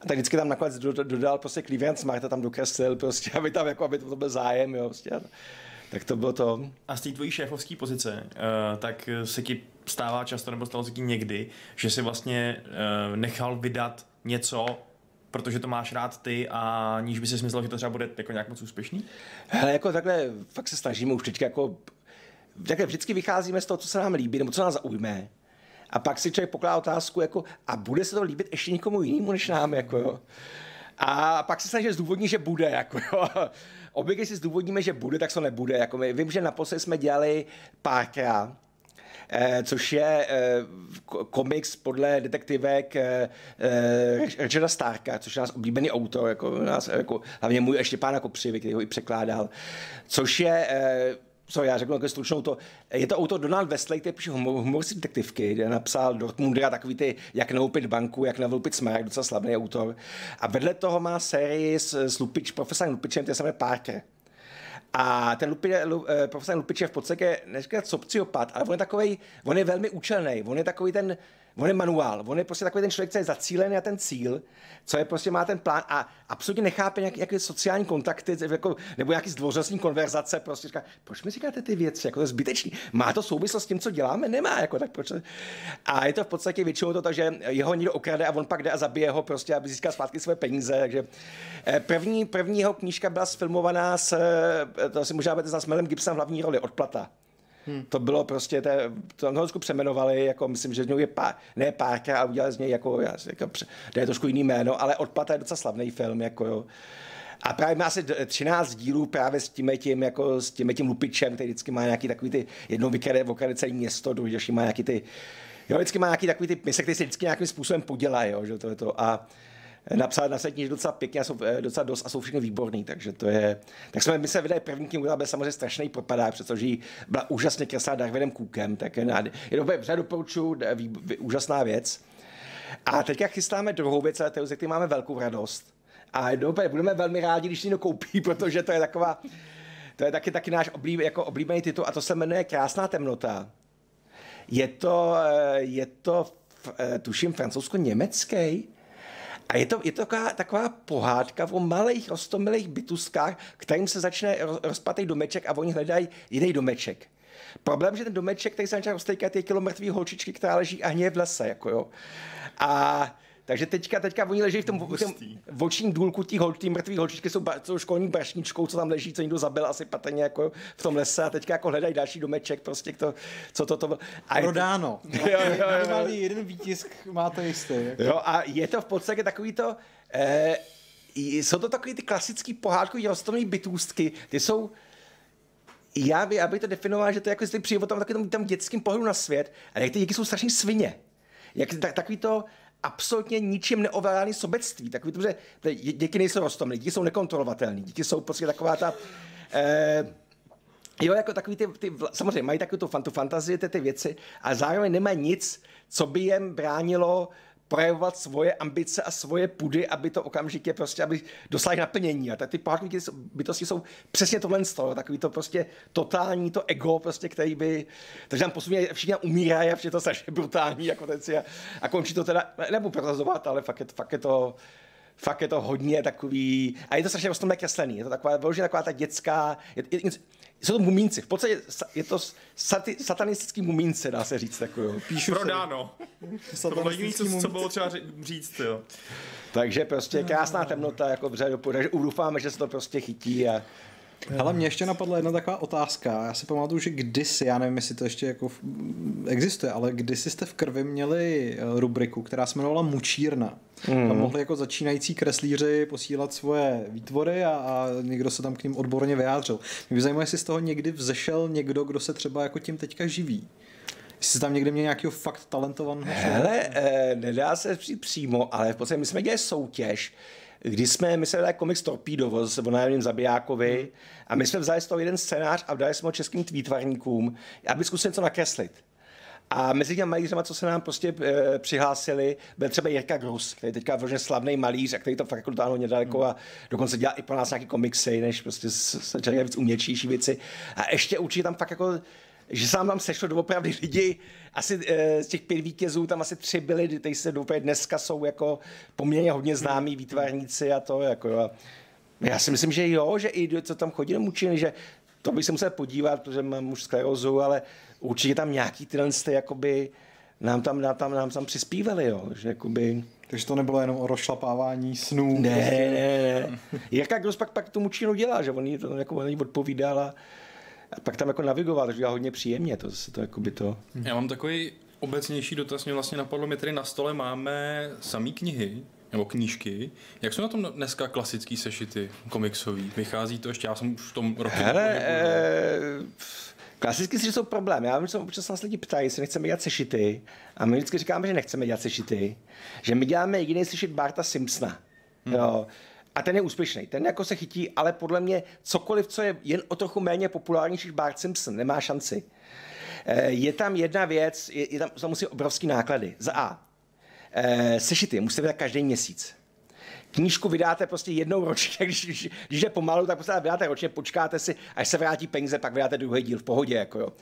A tak vždycky tam nakonec do- do- dodal prostě Cleveland a tam dokreslil prostě, aby tam jako, aby to, to byl zájem, jo, prostě. Tak to bylo to. A z té tvojí šéfovské pozice, uh, tak se ti stává často, nebo stalo se ti někdy, že si vlastně uh, nechal vydat něco, protože to máš rád ty a níž by si myslel, že to třeba bude jako nějak moc úspěšný? Hele, jako takhle fakt se snažíme už teďka jako, takhle vždycky vycházíme z toho, co se nám líbí, nebo co nás zaujme. A pak si člověk pokládá otázku, jako, a bude se to líbit ještě někomu jinému než nám, jako jo. A pak se snaží zdůvodnit, že bude, jako jo. Obvykle si zdůvodníme, že bude, tak to nebude. Jako my, vím, že naposledy jsme dělali párkrát, což je eh, ko- komiks podle detektivek eh, eh, Richarda Starka, což je náš oblíbený autor, jako, nás, jako, hlavně můj Štěpána Kopřivy, který ho i překládal, což je eh, co já řeknu jako stručnou to, je to autor Donald Westlake, který píše humor, humoristické detektivky, kde napsal Dortmundera takový ty, jak naoupit banku, jak navoupit smaragd, docela slavný autor. A vedle toho má sérii s, s Lupič, profesorem Lupičem, který se jmenuje Parker. A ten Lupi, Lu, eh, profesor Lupič je v podstatě, neříkám sociopat, ale on je takový, on je velmi účelný, on je takový ten, on je manuál, on je prostě takový ten člověk, co je zacílený na ten cíl, co je prostě má ten plán a absolutně nechápe nějaké, nějaké sociální kontakty, jako, nebo nějaký zdvořilostní konverzace, prostě říká, proč mi říkáte ty věci, jako to je zbytečný, má to souvislost s tím, co děláme, nemá, jako tak proč? A je to v podstatě většinou to že jeho někdo okrade a on pak jde a zabije ho prostě, aby získal zpátky své peníze, takže eh, první, první jeho knížka byla sfilmovaná s, eh, to si možná budete znát s Melem Gibsonem v hlavní roli, Odplata. Hmm. To bylo prostě, to, to Anglicku přemenovali, jako myslím, že z něj je pár, ne párka, a udělali z něj jako, jako to je trošku jiný jméno, ale Odplata je docela slavný film, jako jo. A právě má asi d- 13 dílů právě s tím, tím, jako s tím, tím lupičem, který vždycky má nějaký takový ty, jednou vykrade, okrade celé město, druhý má nějaký ty, jo, vždycky má nějaký takový ty mise, který se vždycky nějakým způsobem podělají, jo, že to je to. A napsat na knihy docela pěkně a jsou eh, docela dost a jsou všechny výborný, takže to je... Tak jsme, my se vydali první knihu, která byl samozřejmě strašný propadák, protože byla úžasně kreslá Darwinem Cookem, tak je, je dobré, doporučuji, úžasná věc. A teďka chystáme druhou věc, ale ze které máme velkou radost. A dobře, budeme velmi rádi, když to koupí, protože to je taková, to je taky, taky náš oblíb, jako oblíbený titul a to se jmenuje Krásná temnota. Je to, eh, je to eh, tuším francouzsko-německý. A je to, je to taková, taková pohádka o malých rostomilých bytuskách, kterým se začne roz- rozpatý domeček a oni hledají jiný domeček. Problém, že ten domeček, který se začne roztejkat, je kilo mrtvý holčičky, která leží a hněje v lese. Jako jo. A takže teďka, teďka oni leží v tom, v tom očním důlku těch hol, ty mrtvý holčičky jsou, ba- jsou školní brašničkou, co tam leží, co někdo zabil asi patrně jako v tom lese a teďka jako hledají další domeček, prostě to, co to, to bylo. A je to- Prodáno. Jo, jo, jo. Minimálně jeden výtisk máte jistý. Jako. Jo, a je to v podstatě takový to, eh, jsou to takový ty klasický pohádkový rostlinný bytůstky, ty jsou, já by, aby to definoval, že to je jako jestli přijde o tom takovým tam dětským pohledu na svět, ale jak ty děti jsou strašně svině. Jak, tak, takový to absolutně ničím neovládaný sobectví. Takový to, že děti nejsou rostomilí, děti jsou nekontrolovatelné, děti jsou prostě taková ta... Eh, Jo, jako takový ty, ty samozřejmě mají takovou tu, fan- tu fantazii, ty, ty věci, ale zároveň nemají nic, co by jim bránilo projevovat svoje ambice a svoje pudy, aby to okamžitě prostě, aby dosáhli naplnění. A tak ty pohádky bytosti jsou přesně tohle z toho, takový to prostě totální to ego, prostě, který by, takže tam postupně všichni umírají a vše to strašně brutální, jako si a, a, končí to teda, ne- nebudu prozazovat, ale fakt je, fakt je to, fakt je to hodně takový, a je to strašně rostomé kreslený, je to taková, taková ta dětská, je, je, jsou to mumínci, v podstatě je to sati, satanistický mumínci, dá se říct, takový. jo. Píšu Prodáno. To bylo jediný, co, co bylo třeba ře- říct, jo. Takže prostě krásná temnota, jako vře, takže doufáme, že se to prostě chytí a Ale mě ještě napadla jedna taková otázka. Já si pamatuju, že kdysi, já nevím, jestli to ještě jako existuje, ale kdysi jste v krvi měli eh, rubriku, která se jmenovala Mučírna. Mm. Tam mohli jako začínající kreslíři posílat svoje výtvory a, a někdo se tam k ním odborně vyjádřil. Mě by zajímalo, jestli z toho někdy vzešel někdo, kdo se třeba jako tím teďka živí. Jste tam někde měl nějakého fakt talentovaného. Hele, eh, nedá se říct přímo, ale v podstatě my jsme dělali soutěž, kdy jsme, my jsme dali komiks Torpedo s Bonajevým Zabijákovi a my jsme vzali z toho jeden scénář a dali jsme ho českým tweetvarníkům, aby zkusili něco nakreslit. A mezi těmi malířema, co se nám prostě e, přihlásili, byl třeba Jirka Grus, který je teďka vložně slavný malíř a který to fakt jako dotáhl hodně daleko a dokonce dělá i pro nás nějaký komiksy, než prostě se víc umělčější věci. A ještě určitě tam fakt jako že se nám tam sešlo doopravdy lidi, asi e, z těch pět vítězů tam asi tři byli, kteří se doopravdy dneska jsou jako poměrně hodně známí výtvarníci a to jako jo. Já si myslím, že jo, že i co tam chodí do mučiny, že to bych se musel podívat, protože mám už sklerózu, ale určitě tam nějaký tyhle ty, jakoby, nám tam, nám tam, nám tam přispívali, jo, že jakoby... Takže to nebylo jenom o rozšlapávání snů. Ne, prostě. ne, ne. Jirka Gross pak, pak tu mučinu dělá, že on jí to jako on jí odpovídal a, a pak tam jako navigoval, takže dělal hodně příjemně, to, to, jako by to... Já mám takový obecnější dotaz, mě vlastně napadlo, my tady na stole máme samý knihy, nebo knížky. Jak jsou na tom dneska klasický sešity komiksový? Vychází to ještě, já jsem už v tom roku... Hele, eh, klasicky si jsou problém. Já vím, že občas nás lidi ptají, jestli nechceme dělat sešity. A my vždycky říkáme, že nechceme dělat sešity. Že my děláme jediný sešit Barta Simpsona. Hmm. Jo. A ten je úspěšný. Ten jako se chytí, ale podle mě cokoliv, co je jen o trochu méně populárnější než Bart Simpson, nemá šanci. Eh, Je tam jedna věc, je, je tam, tam musí obrovský náklady. Za A. Eh, Sešity musíte vydat každý měsíc knížku vydáte prostě jednou ročně, když, když, když je pomalu, tak prostě vydáte ročně, počkáte si, až se vrátí peníze, pak vydáte druhý díl v pohodě. Jako jo.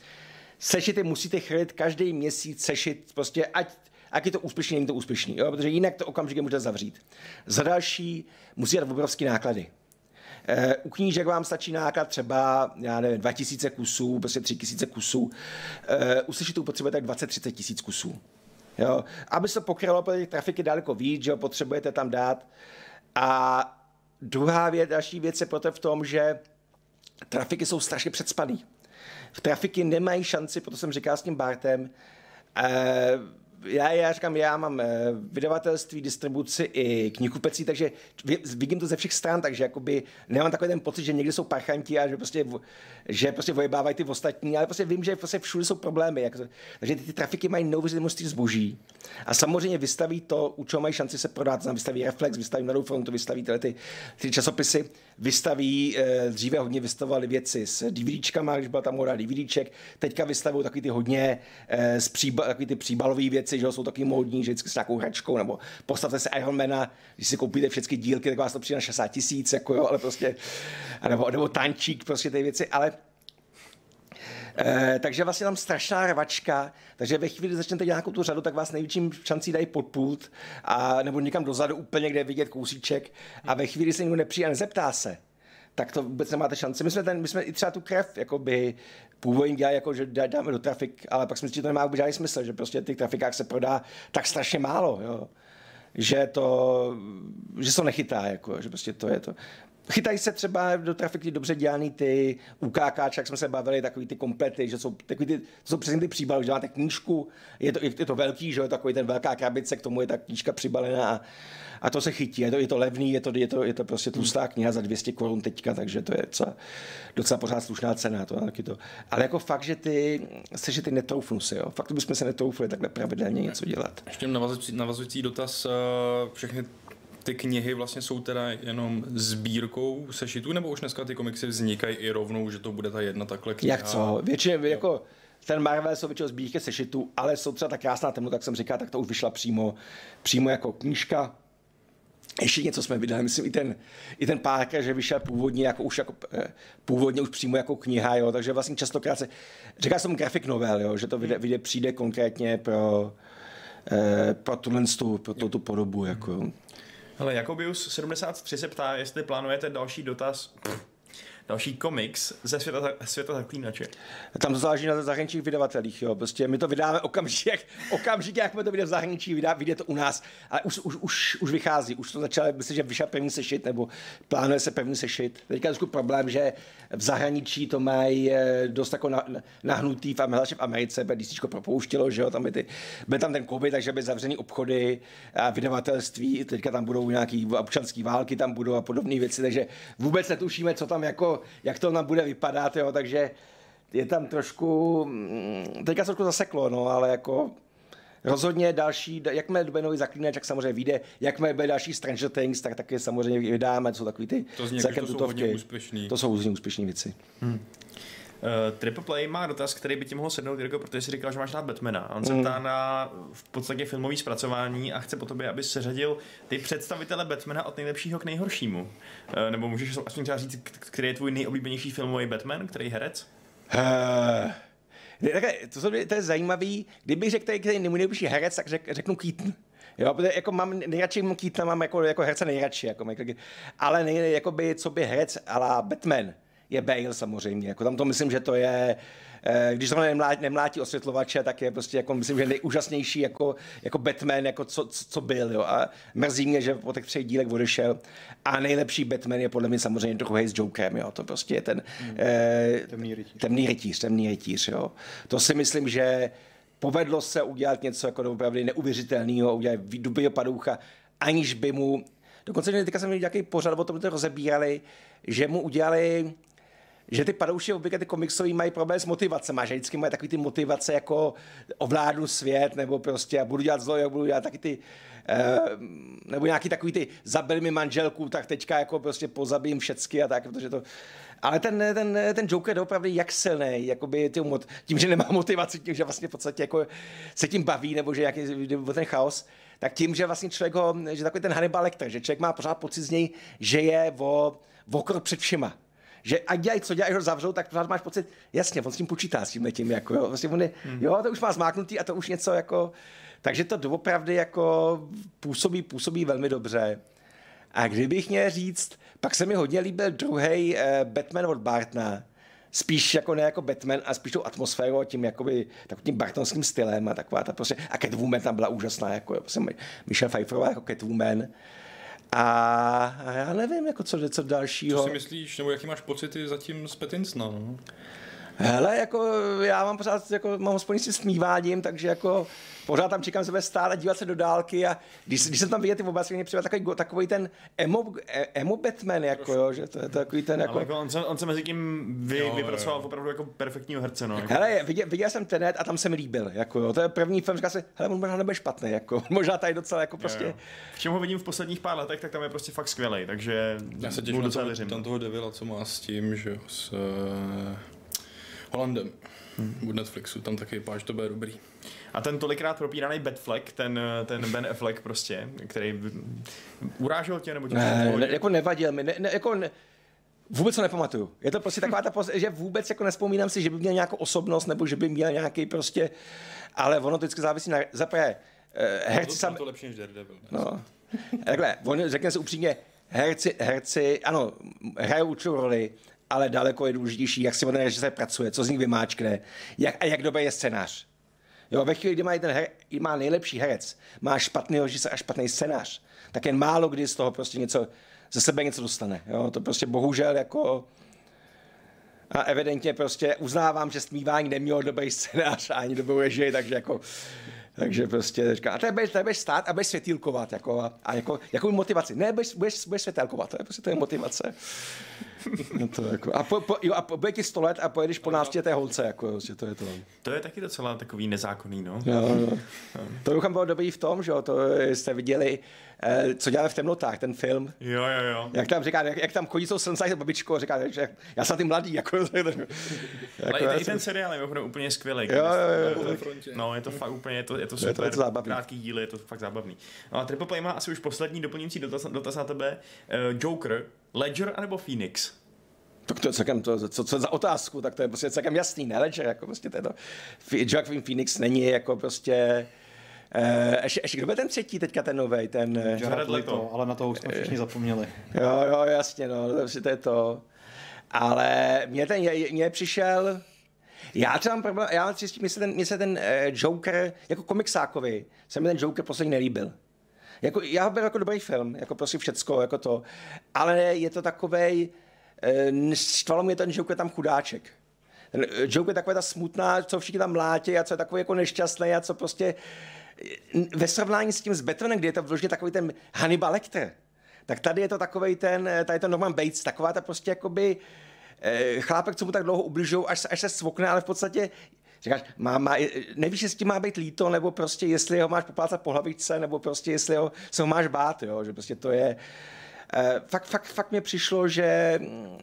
Sešity musíte chryt každý měsíc sešit, prostě ať, ať je to úspěšný, není to úspěšný, jo? protože jinak to okamžitě můžete zavřít. Za další musí dát obrovský náklady. Eh, U knížek vám stačí náklad třeba, já nevím, 2000 kusů, prostě 3000 kusů. Eh, U sešitů potřebujete tak 20-30 tisíc kusů. Jo? Aby se pokrylo, těch trafiky daleko víc, jo, potřebujete tam dát. A druhá věc, další věc je proto v tom, že trafiky jsou strašně předspaný. V trafiky nemají šanci, proto jsem říkal s tím Bartem, eh, já, já říkám, já mám eh, vydavatelství, distribuci i knihkupecí, takže vidím to ze všech stran, takže jakoby nemám takový ten pocit, že někdy jsou parchanti a že prostě, že prostě vojebávají ty ostatní, ale prostě vím, že prostě všude jsou problémy. Jak, takže ty, ty trafiky mají neuvěřitelné množství zboží a samozřejmě vystaví to, u čeho mají šanci se prodat, znamená, vystaví Reflex, vystaví Mladou frontu, vystaví tyhle ty, ty časopisy, vystaví, eh, dříve hodně vystavovali věci s DVDčkama, když byla tam moda DVDček, teďka vystavují takový ty hodně eh, příba, takový ty příbalové věci, že jsou taky módní, že vždycky s nějakou hračkou, nebo postavte si Ironmana, když si koupíte všechny dílky, tak vás to přijde na 60 tisíc, jako jo, ale prostě, nebo, nebo tančík, prostě ty věci, ale Eh, takže vlastně tam strašná rvačka, takže ve chvíli, kdy začnete dělat nějakou tu řadu, tak vás největším šancí dají pod pult, a, nebo někam dozadu úplně, kde je vidět kousíček a ve chvíli, kdy se nikdo nepřijde a nezeptá se, tak to vůbec nemáte šanci. My jsme, ten, my jsme i třeba tu krev jakoby, původně dělali, jako, že dá- dáme do trafik, ale pak jsme si, to nemá vůbec žádný smysl, že prostě těch trafikách se prodá tak strašně málo. Jo. že to, že se to nechytá, jako, že prostě to je to. Chytají se třeba do trafiky dobře dělaný ty UKK, jak jsme se bavili, takový ty komplety, že jsou takový ty, jsou přesně ty příbaly, že máte knížku, je to, je to velký, že je takový ten velká krabice, k tomu je ta knížka přibalená a, a to se chytí. Je to, je to levný, je to, je to, je to prostě tlustá kniha za 200 korun teďka, takže to je docela, docela pořád slušná cena. To, taky to. Ale jako fakt, že ty, se, že ty netoufnu si, jo. Fakt bychom se netoufli takhle pravidelně něco dělat. Ještě navazující, navazující dotaz, eh, všechny ty knihy vlastně jsou teda jenom sbírkou sešitů, nebo už dneska ty komiksy vznikají i rovnou, že to bude ta jedna takhle kniha? Jak co? Většině, jako ten Marvel jsou většinou sbírky sešitů, ale jsou třeba tak krásná temnota, tak jsem říkal, tak to už vyšla přímo, přímo jako knížka. Ještě něco jsme vydali, myslím i ten, i ten Parker, že vyšel původně jako už jako, eh, původně už přímo jako kniha, jo, takže vlastně častokrát se, říká jsem graphic novel, jo, že to vyjde, vyjde přijde konkrétně pro, eh, pro tuhle tu, pro tu, tu podobu, jako. Hele, Jakobius 73 se ptá, jestli plánujete další dotaz, pff, další komiks ze světa, světa zaklínače. Tam záleží na zahraničních vydavatelích, jo. Prostě my to vydáme okamžitě, jak, okamžitě, jak to vyjde v zahraničí, vydá, vyjde to u nás. Ale už, už, už, už vychází, už to začalo, myslím, že vyšel první sešit, nebo plánuje se první sešit. Teďka je problém, že v zahraničí to mají eh, dost jako na, nahnutý, v, v Americe, DC propouštilo, že jo, tam by, ty, byl tam ten covid, takže by zavřený obchody a vydavatelství, teďka tam budou nějaký občanský války, tam budou a podobné věci, takže vůbec netušíme, co tam jako, jak to nám bude vypadat, jo, takže je tam trošku, mm, teďka se trošku zaseklo, no, ale jako Rozhodně další, jakmile bude nový zaklínač, tak samozřejmě vyjde, jakmile bude další Stranger Things, tak taky samozřejmě vydáme, to jsou takový ty to zní, to jsou hodně úspěšný. To jsou hodně úspěšné věci. Hmm. Uh, Triple Play má dotaz, který by ti mohl sednout, Jirko, protože jsi říkal, že máš rád Batmana. On se ptá mm. na v podstatě filmový zpracování a chce po tobě, aby se řadil ty představitele Batmana od nejlepšího k nejhoršímu. Uh, nebo můžeš aspoň třeba říct, který je tvůj nejoblíbenější filmový Batman, který herec? Uh, takhle, to, to, to je zajímavý. Kdybych řekl, který je můj nejlepší herec, tak řek, řeknu Keaton. Jo, protože jako mám nejradši Keatona, mám jako, jako herce nejradši, jako, ale nej, jako by, co by herec ala Batman je Bale samozřejmě. Jako tam to myslím, že to je, eh, když to nemlátí, nemlátí osvětlovače, tak je prostě jako, myslím, že nejúžasnější jako, jako Batman, jako co, co, byl. Jo. A mrzí mě, že po těch třech dílech odešel. A nejlepší Batman je podle mě samozřejmě druhý s Jokerem. Jo. To prostě je ten hmm. eh, temný rytíř. Temný rytíř, temný rytíř jo. To si myslím, že povedlo se udělat něco jako opravdu neuvěřitelného, udělat duby padoucha, aniž by mu Dokonce teďka jsem viděl nějaký pořad, o tom to rozebírali, že mu udělali že ty padouši obvykle ty komiksový mají problém s motivacemi, že vždycky mají takový ty motivace jako ovládnu svět, nebo prostě a budu dělat zlo, jak budu dělat taky ty, eh, nebo nějaký takový ty zabil mi manželku, tak teďka jako prostě pozabím všecky a tak, protože to, ale ten, ten, ten Joker je opravdu jak silný, jakoby tím, tím, že nemá motivaci, tím, že vlastně v podstatě jako se tím baví, nebo že jaký, ten chaos, tak tím, že vlastně člověk ho, že takový ten Hannibal Lecter, že člověk má pořád pocit z něj, že je o, o krok před všema že ať dělají, co dělají, ho zavřou, tak pořád máš pocit, jasně, on s tím počítá, s tím letím, jako, jo, vlastně on je, hmm. jo, to už má zmáknutý a to už něco jako, takže to doopravdy jako působí, působí velmi dobře. A kdybych měl říct, pak se mi hodně líbil druhý eh, Batman od Bartna, spíš jako ne jako Batman a spíš tou atmosférou tím jakoby takovým bartonským stylem a taková ta prostě, a Catwoman tam byla úžasná, jako prostě Michelle Pfeifferová jako Catwoman. A, já nevím, jako co, co dalšího. Co si myslíš, nebo jaký máš pocity zatím z Petinsna? No? Hele, jako já mám pořád, jako mám aspoň s smíváním, takže jako pořád tam čekám sebe stále dívat se do dálky a když, když jsem tam viděl ty oblasti, mě připadá takový, takový ten emo, emo Batman, jako jo, že to je takový ten jako... jako on, se, on se mezi tím vy, jo, vypracoval jo. opravdu jako perfektního herce, no. Jako. Hele, viděl, viděl jsem Tenet a tam se mi líbil, jako jo, to je první film, říká se, hele, on možná nebude špatný, jako, možná tady docela jako prostě... Jo, jo. V čem ho vidím v posledních pár letech, tak tam je prostě fakt skvělý, takže já se těším na to, tam toho Devila, co má s tím, že s Holandem hmm. od Netflixu, tam taky páč, to bude dobrý. A ten tolikrát propíraný Batfleck, ten, ten Ben Affleck prostě, který urážel tě nebo tě ne, ne, jako nevadil mi, ne, ne, jako ne, Vůbec to nepamatuju. Je to prostě taková ta, poz- že vůbec jako nespomínám si, že by měl nějakou osobnost, nebo že by měl nějaký prostě, ale ono to vždycky závisí na, zaprvé, uh, herci sam... to lepší než Daredevil. No. Takhle, on, řekne se upřímně, herci, herci, ano, hrajou určitou roli, ale daleko je důležitější, jak si ten režisér pracuje, co z nich vymáčkne, jak, a jak dobrý je scénář. Jo, ve chvíli, kdy má, jeden her, má nejlepší herec, má špatný režisér a špatný scénář, tak jen málo kdy z toho prostě něco, ze sebe něco dostane. Jo, to prostě bohužel jako a evidentně prostě uznávám, že smívání nemělo dobrý scénář a ani dobrou režii, takže jako takže prostě říká, a to budeš, budeš stát a budeš světýlkovat, jako, a, a jako, jakou motivaci? Ne, budeš, budeš, budeš světýlkovat, to je prostě to je motivace. No to jako, a, po, po, jo, a po, bude ti 100 let a pojedeš po návštěvě holce, jako, prostě to je to. To je taky docela takový nezákonný, no. Jo, jo. To doufám bylo dobrý v tom, že jo, to jste viděli, co děláme v temnotách, ten film. Jo, jo, jo. Jak tam říká, jak, jak tam chodí jsou slnce s babičkou, říká, že já jsem ty mladý, jako, jako Ale já i, ten seriál je úplně skvělý. Jo, jo, jo. No, je to fakt úplně, je to, je to to super, zábavný. krátký díly, je to fakt zábavný. No a Triple Play má asi už poslední doplňující dotaz, dotaz na tebe. Uh, Joker, Ledger anebo Phoenix? Tak to je celkem, to, co, co, za otázku, tak to je prostě celkem jasný, ne? Ledger, jako prostě to je to. Joaquin Phoenix není jako prostě... Uh, ještě, ještě, kdo byl ten třetí teďka, ten novej, ten... eh, Jared Leto. Ale na to už jsme všichni zapomněli. Jo, jo, jasně, no, to, prostě to je to. Ale mě ten, mě přišel, já třeba mám problém, já tím, mně se ten, mně se ten uh, Joker, jako komiksákovi, se mi ten Joker posledně nelíbil. Jako, já ho byl jako dobrý film, jako prostě všecko, jako to. Ale je to takovej, štvalo mě ten Joker tam chudáček. Ten eh, Joker je taková ta smutná, co všichni tam mlátí a co je takový jako nešťastný a co prostě eh, ve srovnání s tím s Batmanem, kde je to vložně takový ten Hannibal Lecter, tak tady je to takový ten, eh, tady je to Norman Bates, taková ta prostě jakoby eh, chlápek, co mu tak dlouho ubližují, až, až se svokne, ale v podstatě říkáš, má, má, nevíš, jestli má být líto, nebo prostě jestli ho máš poplácat po hlavičce, nebo prostě jestli ho, se ho máš bát, jo, že prostě to je, eh, fakt, fakt, fakt mě přišlo, že mm,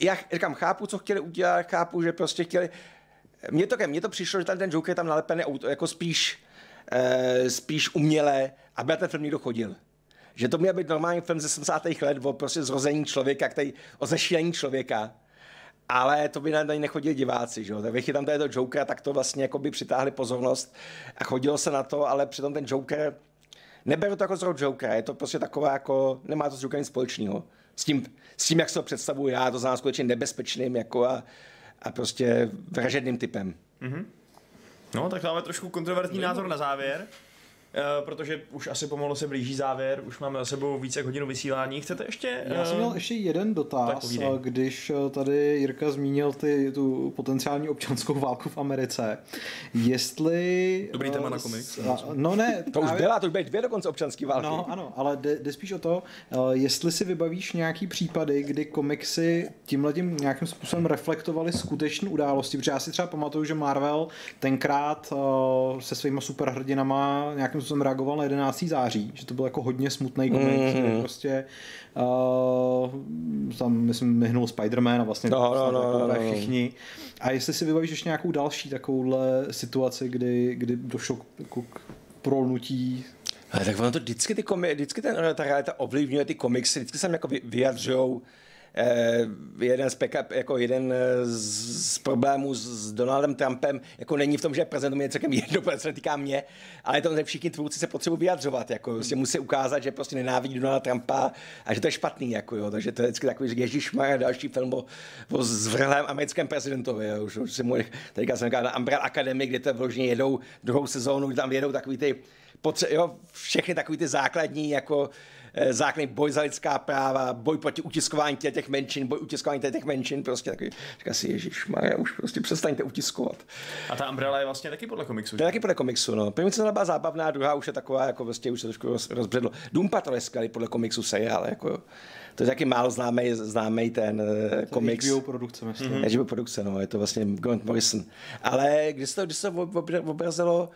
já říkám, chápu, co chtěli udělat, chápu, že prostě chtěli, mně to, mně to přišlo, že tam ten Joker je tam nalepený auto, jako spíš, eh, spíš uměle, aby na ten film někdo chodil. Že to měl být normální film ze 70. let o prostě zrození člověka, který, o zešílení člověka. Ale to by na něj nechodili diváci, že jo. Tak tam tady to Joker, tak to vlastně jako by přitáhli pozornost a chodilo se na to, ale přitom ten Joker, neberu to jako zrod Jokera, je to prostě taková jako, nemá to s Jokerem nic společného. S tím, s tím, jak se to představuji já, to znamená skutečně nebezpečným jako a, a prostě vražedným typem. No, tak máme trošku kontroverzní názor na závěr. Uh, protože už asi pomalu se blíží závěr, už máme za sebou více jak hodinu vysílání. Chcete ještě? Já jsem eh, měl ještě jeden dotaz, a když eh, tady Jirka zmínil ty, tu potenciální občanskou válku v Americe, jestli... Dobrý eh, téma na komik. No ne, To už právě- byla, to už byly dvě dokonce občanské války. No ano, ale jde, jde spíš o to, eh, jestli si vybavíš nějaký případy, kdy komiksy tímhletím nějakým způsobem reflektovaly skutečné události, protože já si třeba pamatuju, že Marvel tenkrát eh, se svýma superhrdinama nějakým způsobem reagoval na 11. září, že to byl jako hodně smutný komik, mm. kde prostě uh, tam myslím vyhnul Spider-Man a vlastně No, no, no, jako no, no. všichni. A jestli si vybavíš ještě nějakou další takovouhle situaci, kdy, kdy došlo k, jako k prolnutí Ale tak ono to vždycky, ty komi, vždycky ten, ta realita ovlivňuje ty komiksy, vždycky se jako vy- vyjadřujou eh, jeden z peka, jako jeden eh, z, problémů s, Donaldem Trumpem, jako není v tom, že prezident mě celkem jedno, protože se netýká mě, ale je to, že všichni tvůrci se potřebují vyjadřovat, jako prostě musí ukázat, že prostě nenávidí Donalda Trumpa a že to je špatný, jako jo, takže to je vždycky takový, že Ježíš další film o, o zvrhlém americkém prezidentovi, jo, už, už si můj, teďka jsem říkal na Umbrella Academy, kde to vložně jedou druhou sezónu, kde tam jedou takový ty potře- jo, všechny takový ty základní jako eh, základní boj za lidská práva, boj proti utiskování těch, těch menšin, boj utiskování těch menšin, prostě takový, říká si, Ježíš, už prostě přestaňte utiskovat. A ta Umbrella je vlastně taky podle komiksu. To je taky podle komiksu, no. První sezóna byla zábavná, druhá už je taková, jako prostě už se trošku roz, rozbředlo. Doom Patrol je skvělý podle komiksu seriál, jako jo. To je taky málo známý, známý ten uh, komiks. HBO produkce, myslím. Mm-hmm. HBO produkce, no, je to vlastně Grant Morrison. Ale když se to, když se to ob- ob- obrazilo,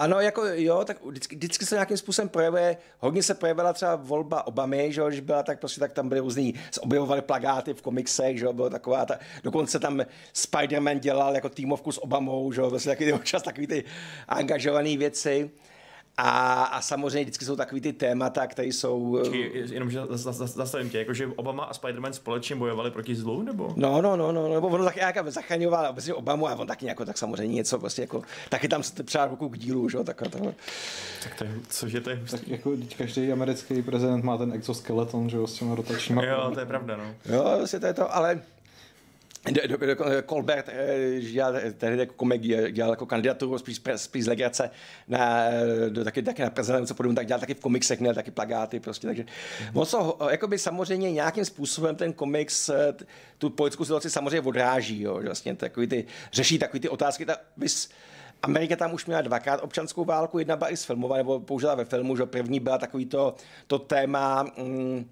ano, jako jo, tak vždycky, vždycky se nějakým způsobem projevuje, hodně se projevila třeba volba Obamy, že jo, když byla tak prostě, tak tam byly různý, objevovaly plagáty v komiksech, že jo, bylo taková ta, dokonce tam Spider-Man dělal jako týmovku s Obamou, že jo, vlastně taky občas takový ty angažované věci. A, a samozřejmě vždycky jsou takový ty témata, které jsou... Počkej, Jenom, že zas- zas- zas- zastavím tě, jakože Obama a Spider-Man společně bojovali proti zlu, nebo? No, no, no, no, nebo ono taky nějaká zachraňoval obecně Obamu a on taky jako, tak samozřejmě něco prostě jako, taky tam se třeba ruku k dílu, že jo, tak, tak, Tak to je, cože to je hustý. Tak jako každý americký prezident má ten exoskeleton, že jo, s těma rotačníma Jo, to je pravda, no. jo, vlastně to je to, ale Colbert eh, dělal, tehdy jako komik dělal jako kandidaturu spíš, spíš z legrace na, do, taky, taky na prezident, co podobně, tak dělal taky v komiksech, měl taky plagáty prostě, takže mm-hmm. on jakoby samozřejmě nějakým způsobem ten komiks eh, tu politickou situaci samozřejmě odráží, jo, vlastně takový ty, řeší takový ty otázky, ta, bys, Amerika tam už měla dvakrát občanskou válku, jedna byla i sfilmovaná, nebo použila ve filmu, že první byla takový to, to téma, mm,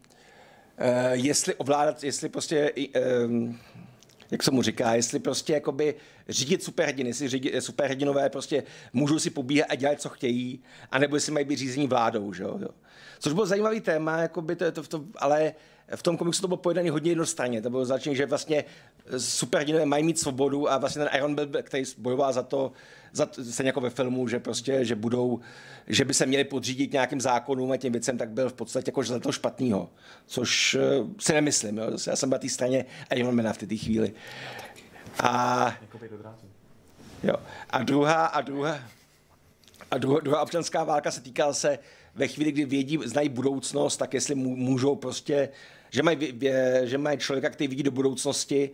Uh, jestli ovládat, jestli prostě uh, jak se mu říká, jestli prostě jakoby řídit superhrdiny, jestli řídit, superhrdinové prostě můžou si pobíhat a dělat, co chtějí, anebo jestli mají být řízení vládou, že jo. Což byl zajímavý téma, jakoby to, to, to, ale v tom komiksu to bylo pojedané hodně jednostranně. To bylo začín, že vlastně superhrdinové mají mít svobodu a vlastně ten Iron byl, který bojoval za to, za, stejně jako ve filmu, že prostě, že budou, že by se měli podřídit nějakým zákonům a těm věcem, tak byl v podstatě jako za to špatného. Což uh, si nemyslím. Jo. Já jsem na té straně Ironmana v té chvíli. A, jo. a druhá, a druhá, a druhá, druhá občanská válka se týkala se ve chvíli, kdy vědí, znají budoucnost, tak jestli můžou prostě že mají, že mají člověka, který vidí do budoucnosti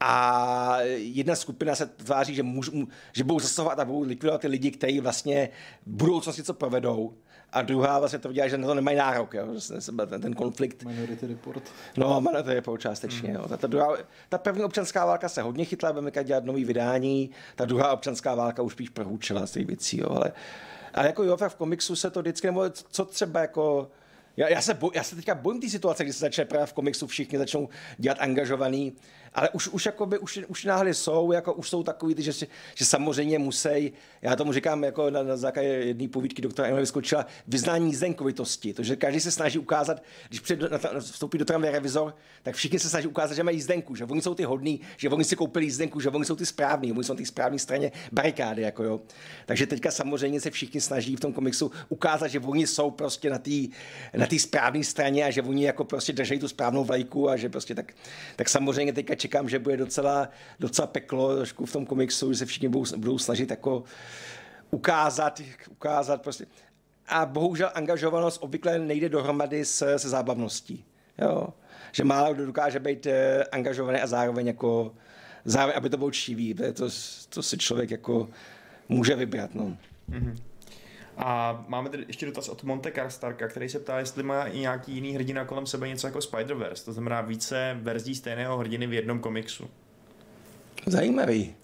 a jedna skupina se tváří, že, můž, že budou zasahovat a budou likvidovat ty lidi, kteří vlastně v budoucnosti co provedou a druhá vlastně to dělá, že na to nemají nárok, jo, ten, ten konflikt. Minority Report. No, Minority Report částečně. Mm. Jo. Ta, ta, druhá, ta první občanská válka se hodně chytla, budeme dělat nový vydání, ta druhá občanská válka už spíš prohůčila z těch věcí, jo, ale, ale jako jo, v komiksu se to vždycky, nebo co třeba jako já, já, se boj, já se teďka bojím té situace, kdy se začne právě v komiksu všichni začnou dělat angažovaný, ale už, už, jakoby, už, už náhle jsou, jako už jsou takový, že, že samozřejmě musí, já tomu říkám jako na, na základě jedné povídky doktora Emily vyskočila, vyznání jízdenkovitosti, to, že každý se snaží ukázat, když před, na, na, vstoupí do tramvaje revizor, tak všichni se snaží ukázat, že mají jízdenku, že oni jsou ty hodní, že oni si koupili jízdenku, že oni jsou ty správní, oni jsou ty správné straně barikády. Jako jo. Takže teďka samozřejmě se všichni snaží v tom komiksu ukázat, že oni jsou prostě na té na správné straně a že oni jako prostě drží tu správnou vlajku a že prostě tak, tak samozřejmě teďka čekám, že bude docela, docela peklo trošku v tom komiksu, že se všichni budou, budou snažit jako ukázat, ukázat prostě. A bohužel angažovanost obvykle nejde dohromady se, se zábavností. Jo? Že málo kdo dokáže být eh, angažovaný a zároveň jako zároveň, aby to bylo čtivý. To, to si člověk jako může vybrat. No. Mm-hmm. A máme tady ještě dotaz od Monte Karstarka, který se ptá, jestli má i nějaký jiný hrdina kolem sebe něco jako Spider-Verse, to znamená více verzí stejného hrdiny v jednom komiksu. Zajímavý.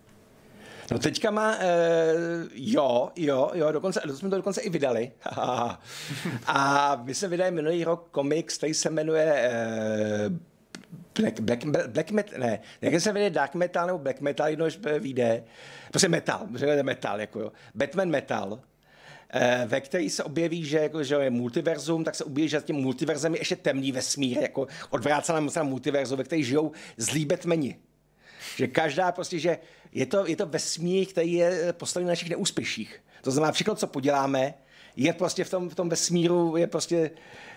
No teďka má, e, jo, jo, jo, dokonce, to jsme to dokonce i vydali. a my jsme vydali minulý rok komiks, který se jmenuje e, Black, Black, Black Metal, ne, jak se jmenuje Dark Metal nebo Black Metal, jedno vyjde, prostě metal, metal, jako jo, Batman Metal, ve který se objeví, že, jako, že je multiverzum, tak se objeví, že tím multiverzem je ještě temný vesmír, jako odvrácená na multiverzum, ve který žijou zlí Batmani. Že každá prostě, že je to, je to vesmír, který je postavený na našich neúspěších. To znamená, všechno, co poděláme, je prostě v tom, v tom vesmíru, je prostě,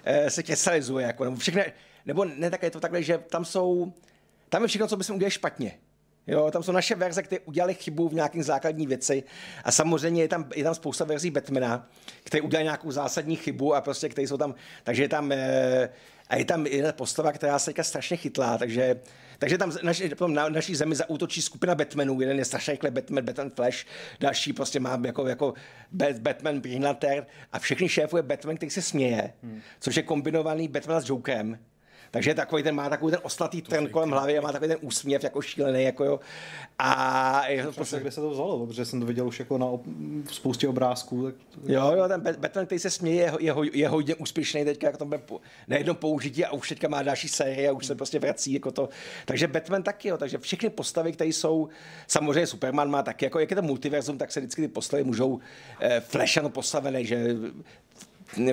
eh, se krystalizuje, jako, nebo všechno, nebo ne tak je to takhle, že tam jsou, tam je všechno, co bychom udělali špatně. Jo, tam jsou naše verze, které udělali chybu v nějakým základní věci a samozřejmě je tam, je tam spousta verzí Batmana, které udělali nějakou zásadní chybu a prostě, které jsou tam, takže je tam, e, a je tam jedna postava, která se teďka strašně chytlá, takže takže tam naši, na naší zemi zaútočí skupina Batmanů. Jeden je strašně rychle Batman, Batman Flash, další prostě má jako, jako Batman, Green Lantern a všechny šéfuje Batman, který se směje, hmm. což je kombinovaný Batman s Jokerem. Takže takový ten, má takový ten oslatý trend kolem hlavy a má takový ten úsměv jako šílený. Jako jo. A je to prostě... kde se to vzalo, protože jsem to viděl už jako na spoustě obrázků. Tak... Jo, jo, ten Batman, který se směje, je, je, je hodně úspěšný teďka, jak to bude na jednom použití a už teďka má další série a už se prostě vrací jako to. Takže Batman taky, jo, takže všechny postavy, které jsou, samozřejmě Superman má taky, jako jak je to multiverzum, tak se vždycky ty postavy můžou eh, Flash ano postavené, že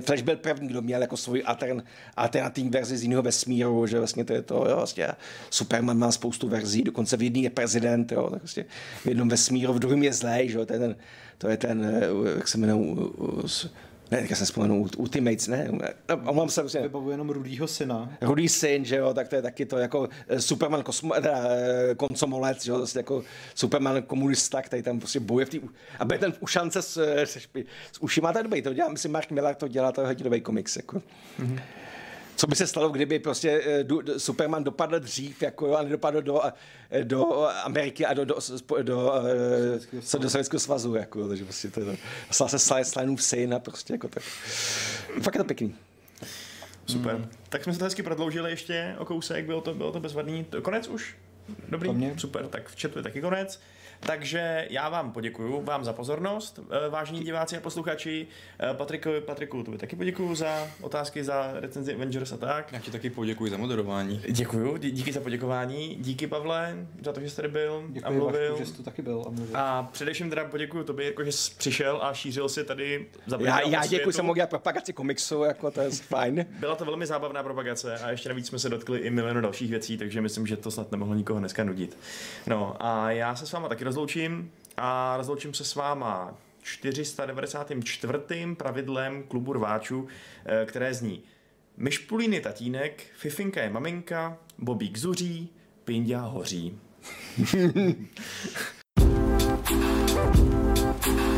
Flash byl první, kdo měl jako svůj altern, alternativní verzi z jiného vesmíru, že vlastně to je to, jo, vlastně Superman má spoustu verzí, dokonce v jedné je prezident, jo, tak vlastně v jednom vesmíru, v druhém je zlej, že jo, to je ten, to je ten, eh, jak se jmenuje, ne, teďka jsem vzpomenul, Ultimates, ne? No, omám se prostě. Vybavu jenom Rudýho syna. Rudý syn, že jo, tak to je taky to jako eh, Superman kosmo, teda, eh, koncomolec, že jo, vlastně jako Superman komunista, který tam prostě boje v té, a bude ten v ušance s, s, s ušima, to je dobrý, to dělá, myslím, Mark Millar to dělá, to je hodinový komiks, jako. Mm-hmm. Co by se stalo, kdyby prostě eh, Superman dopadl dřív, jako jo, a nedopadl do, eh, do Ameriky a do, do, do, do, Sovětského do, do Sovětského svazu, jako, jo, takže prostě to je, stal se Slanův syn a prostě jako tak. Fakt je to pěkný. Super. Hmm. Tak jsme se to hezky prodloužili ještě o kousek, bylo to, bylo to bezvadný. To- Konec už? Dobrý, super, tak v chatu je taky konec. Takže já vám poděkuju vám za pozornost, eh, vážení diváci a posluchači. Eh, Patriku, Patriku, tobě taky poděkuju za otázky, za recenzi Avengers a tak. Já ti taky poděkuji za moderování. Děkuju, dí- díky za poděkování, díky Pavle za to, že jsi tady byl a Děkuji, mluvil. Vašku, že jsi tu taky byl a mluvil. A především teda poděkuju tobě, jako že jsi přišel a šířil si tady za Já, já děkuji, jsem mohl dělat propagaci komiksu, jako to je fajn. Byla to velmi zábavná propagace a ještě navíc jsme se dotkli i milionu dalších věcí, takže myslím, že to snad nemohlo nikoho dneska nudit. No a já se s váma taky rozloučím a rozloučím se s váma 494. pravidlem klubu rváčů, eh, které zní Myšpulín je tatínek, Fifinka je maminka, Bobík zuří, Pindia hoří.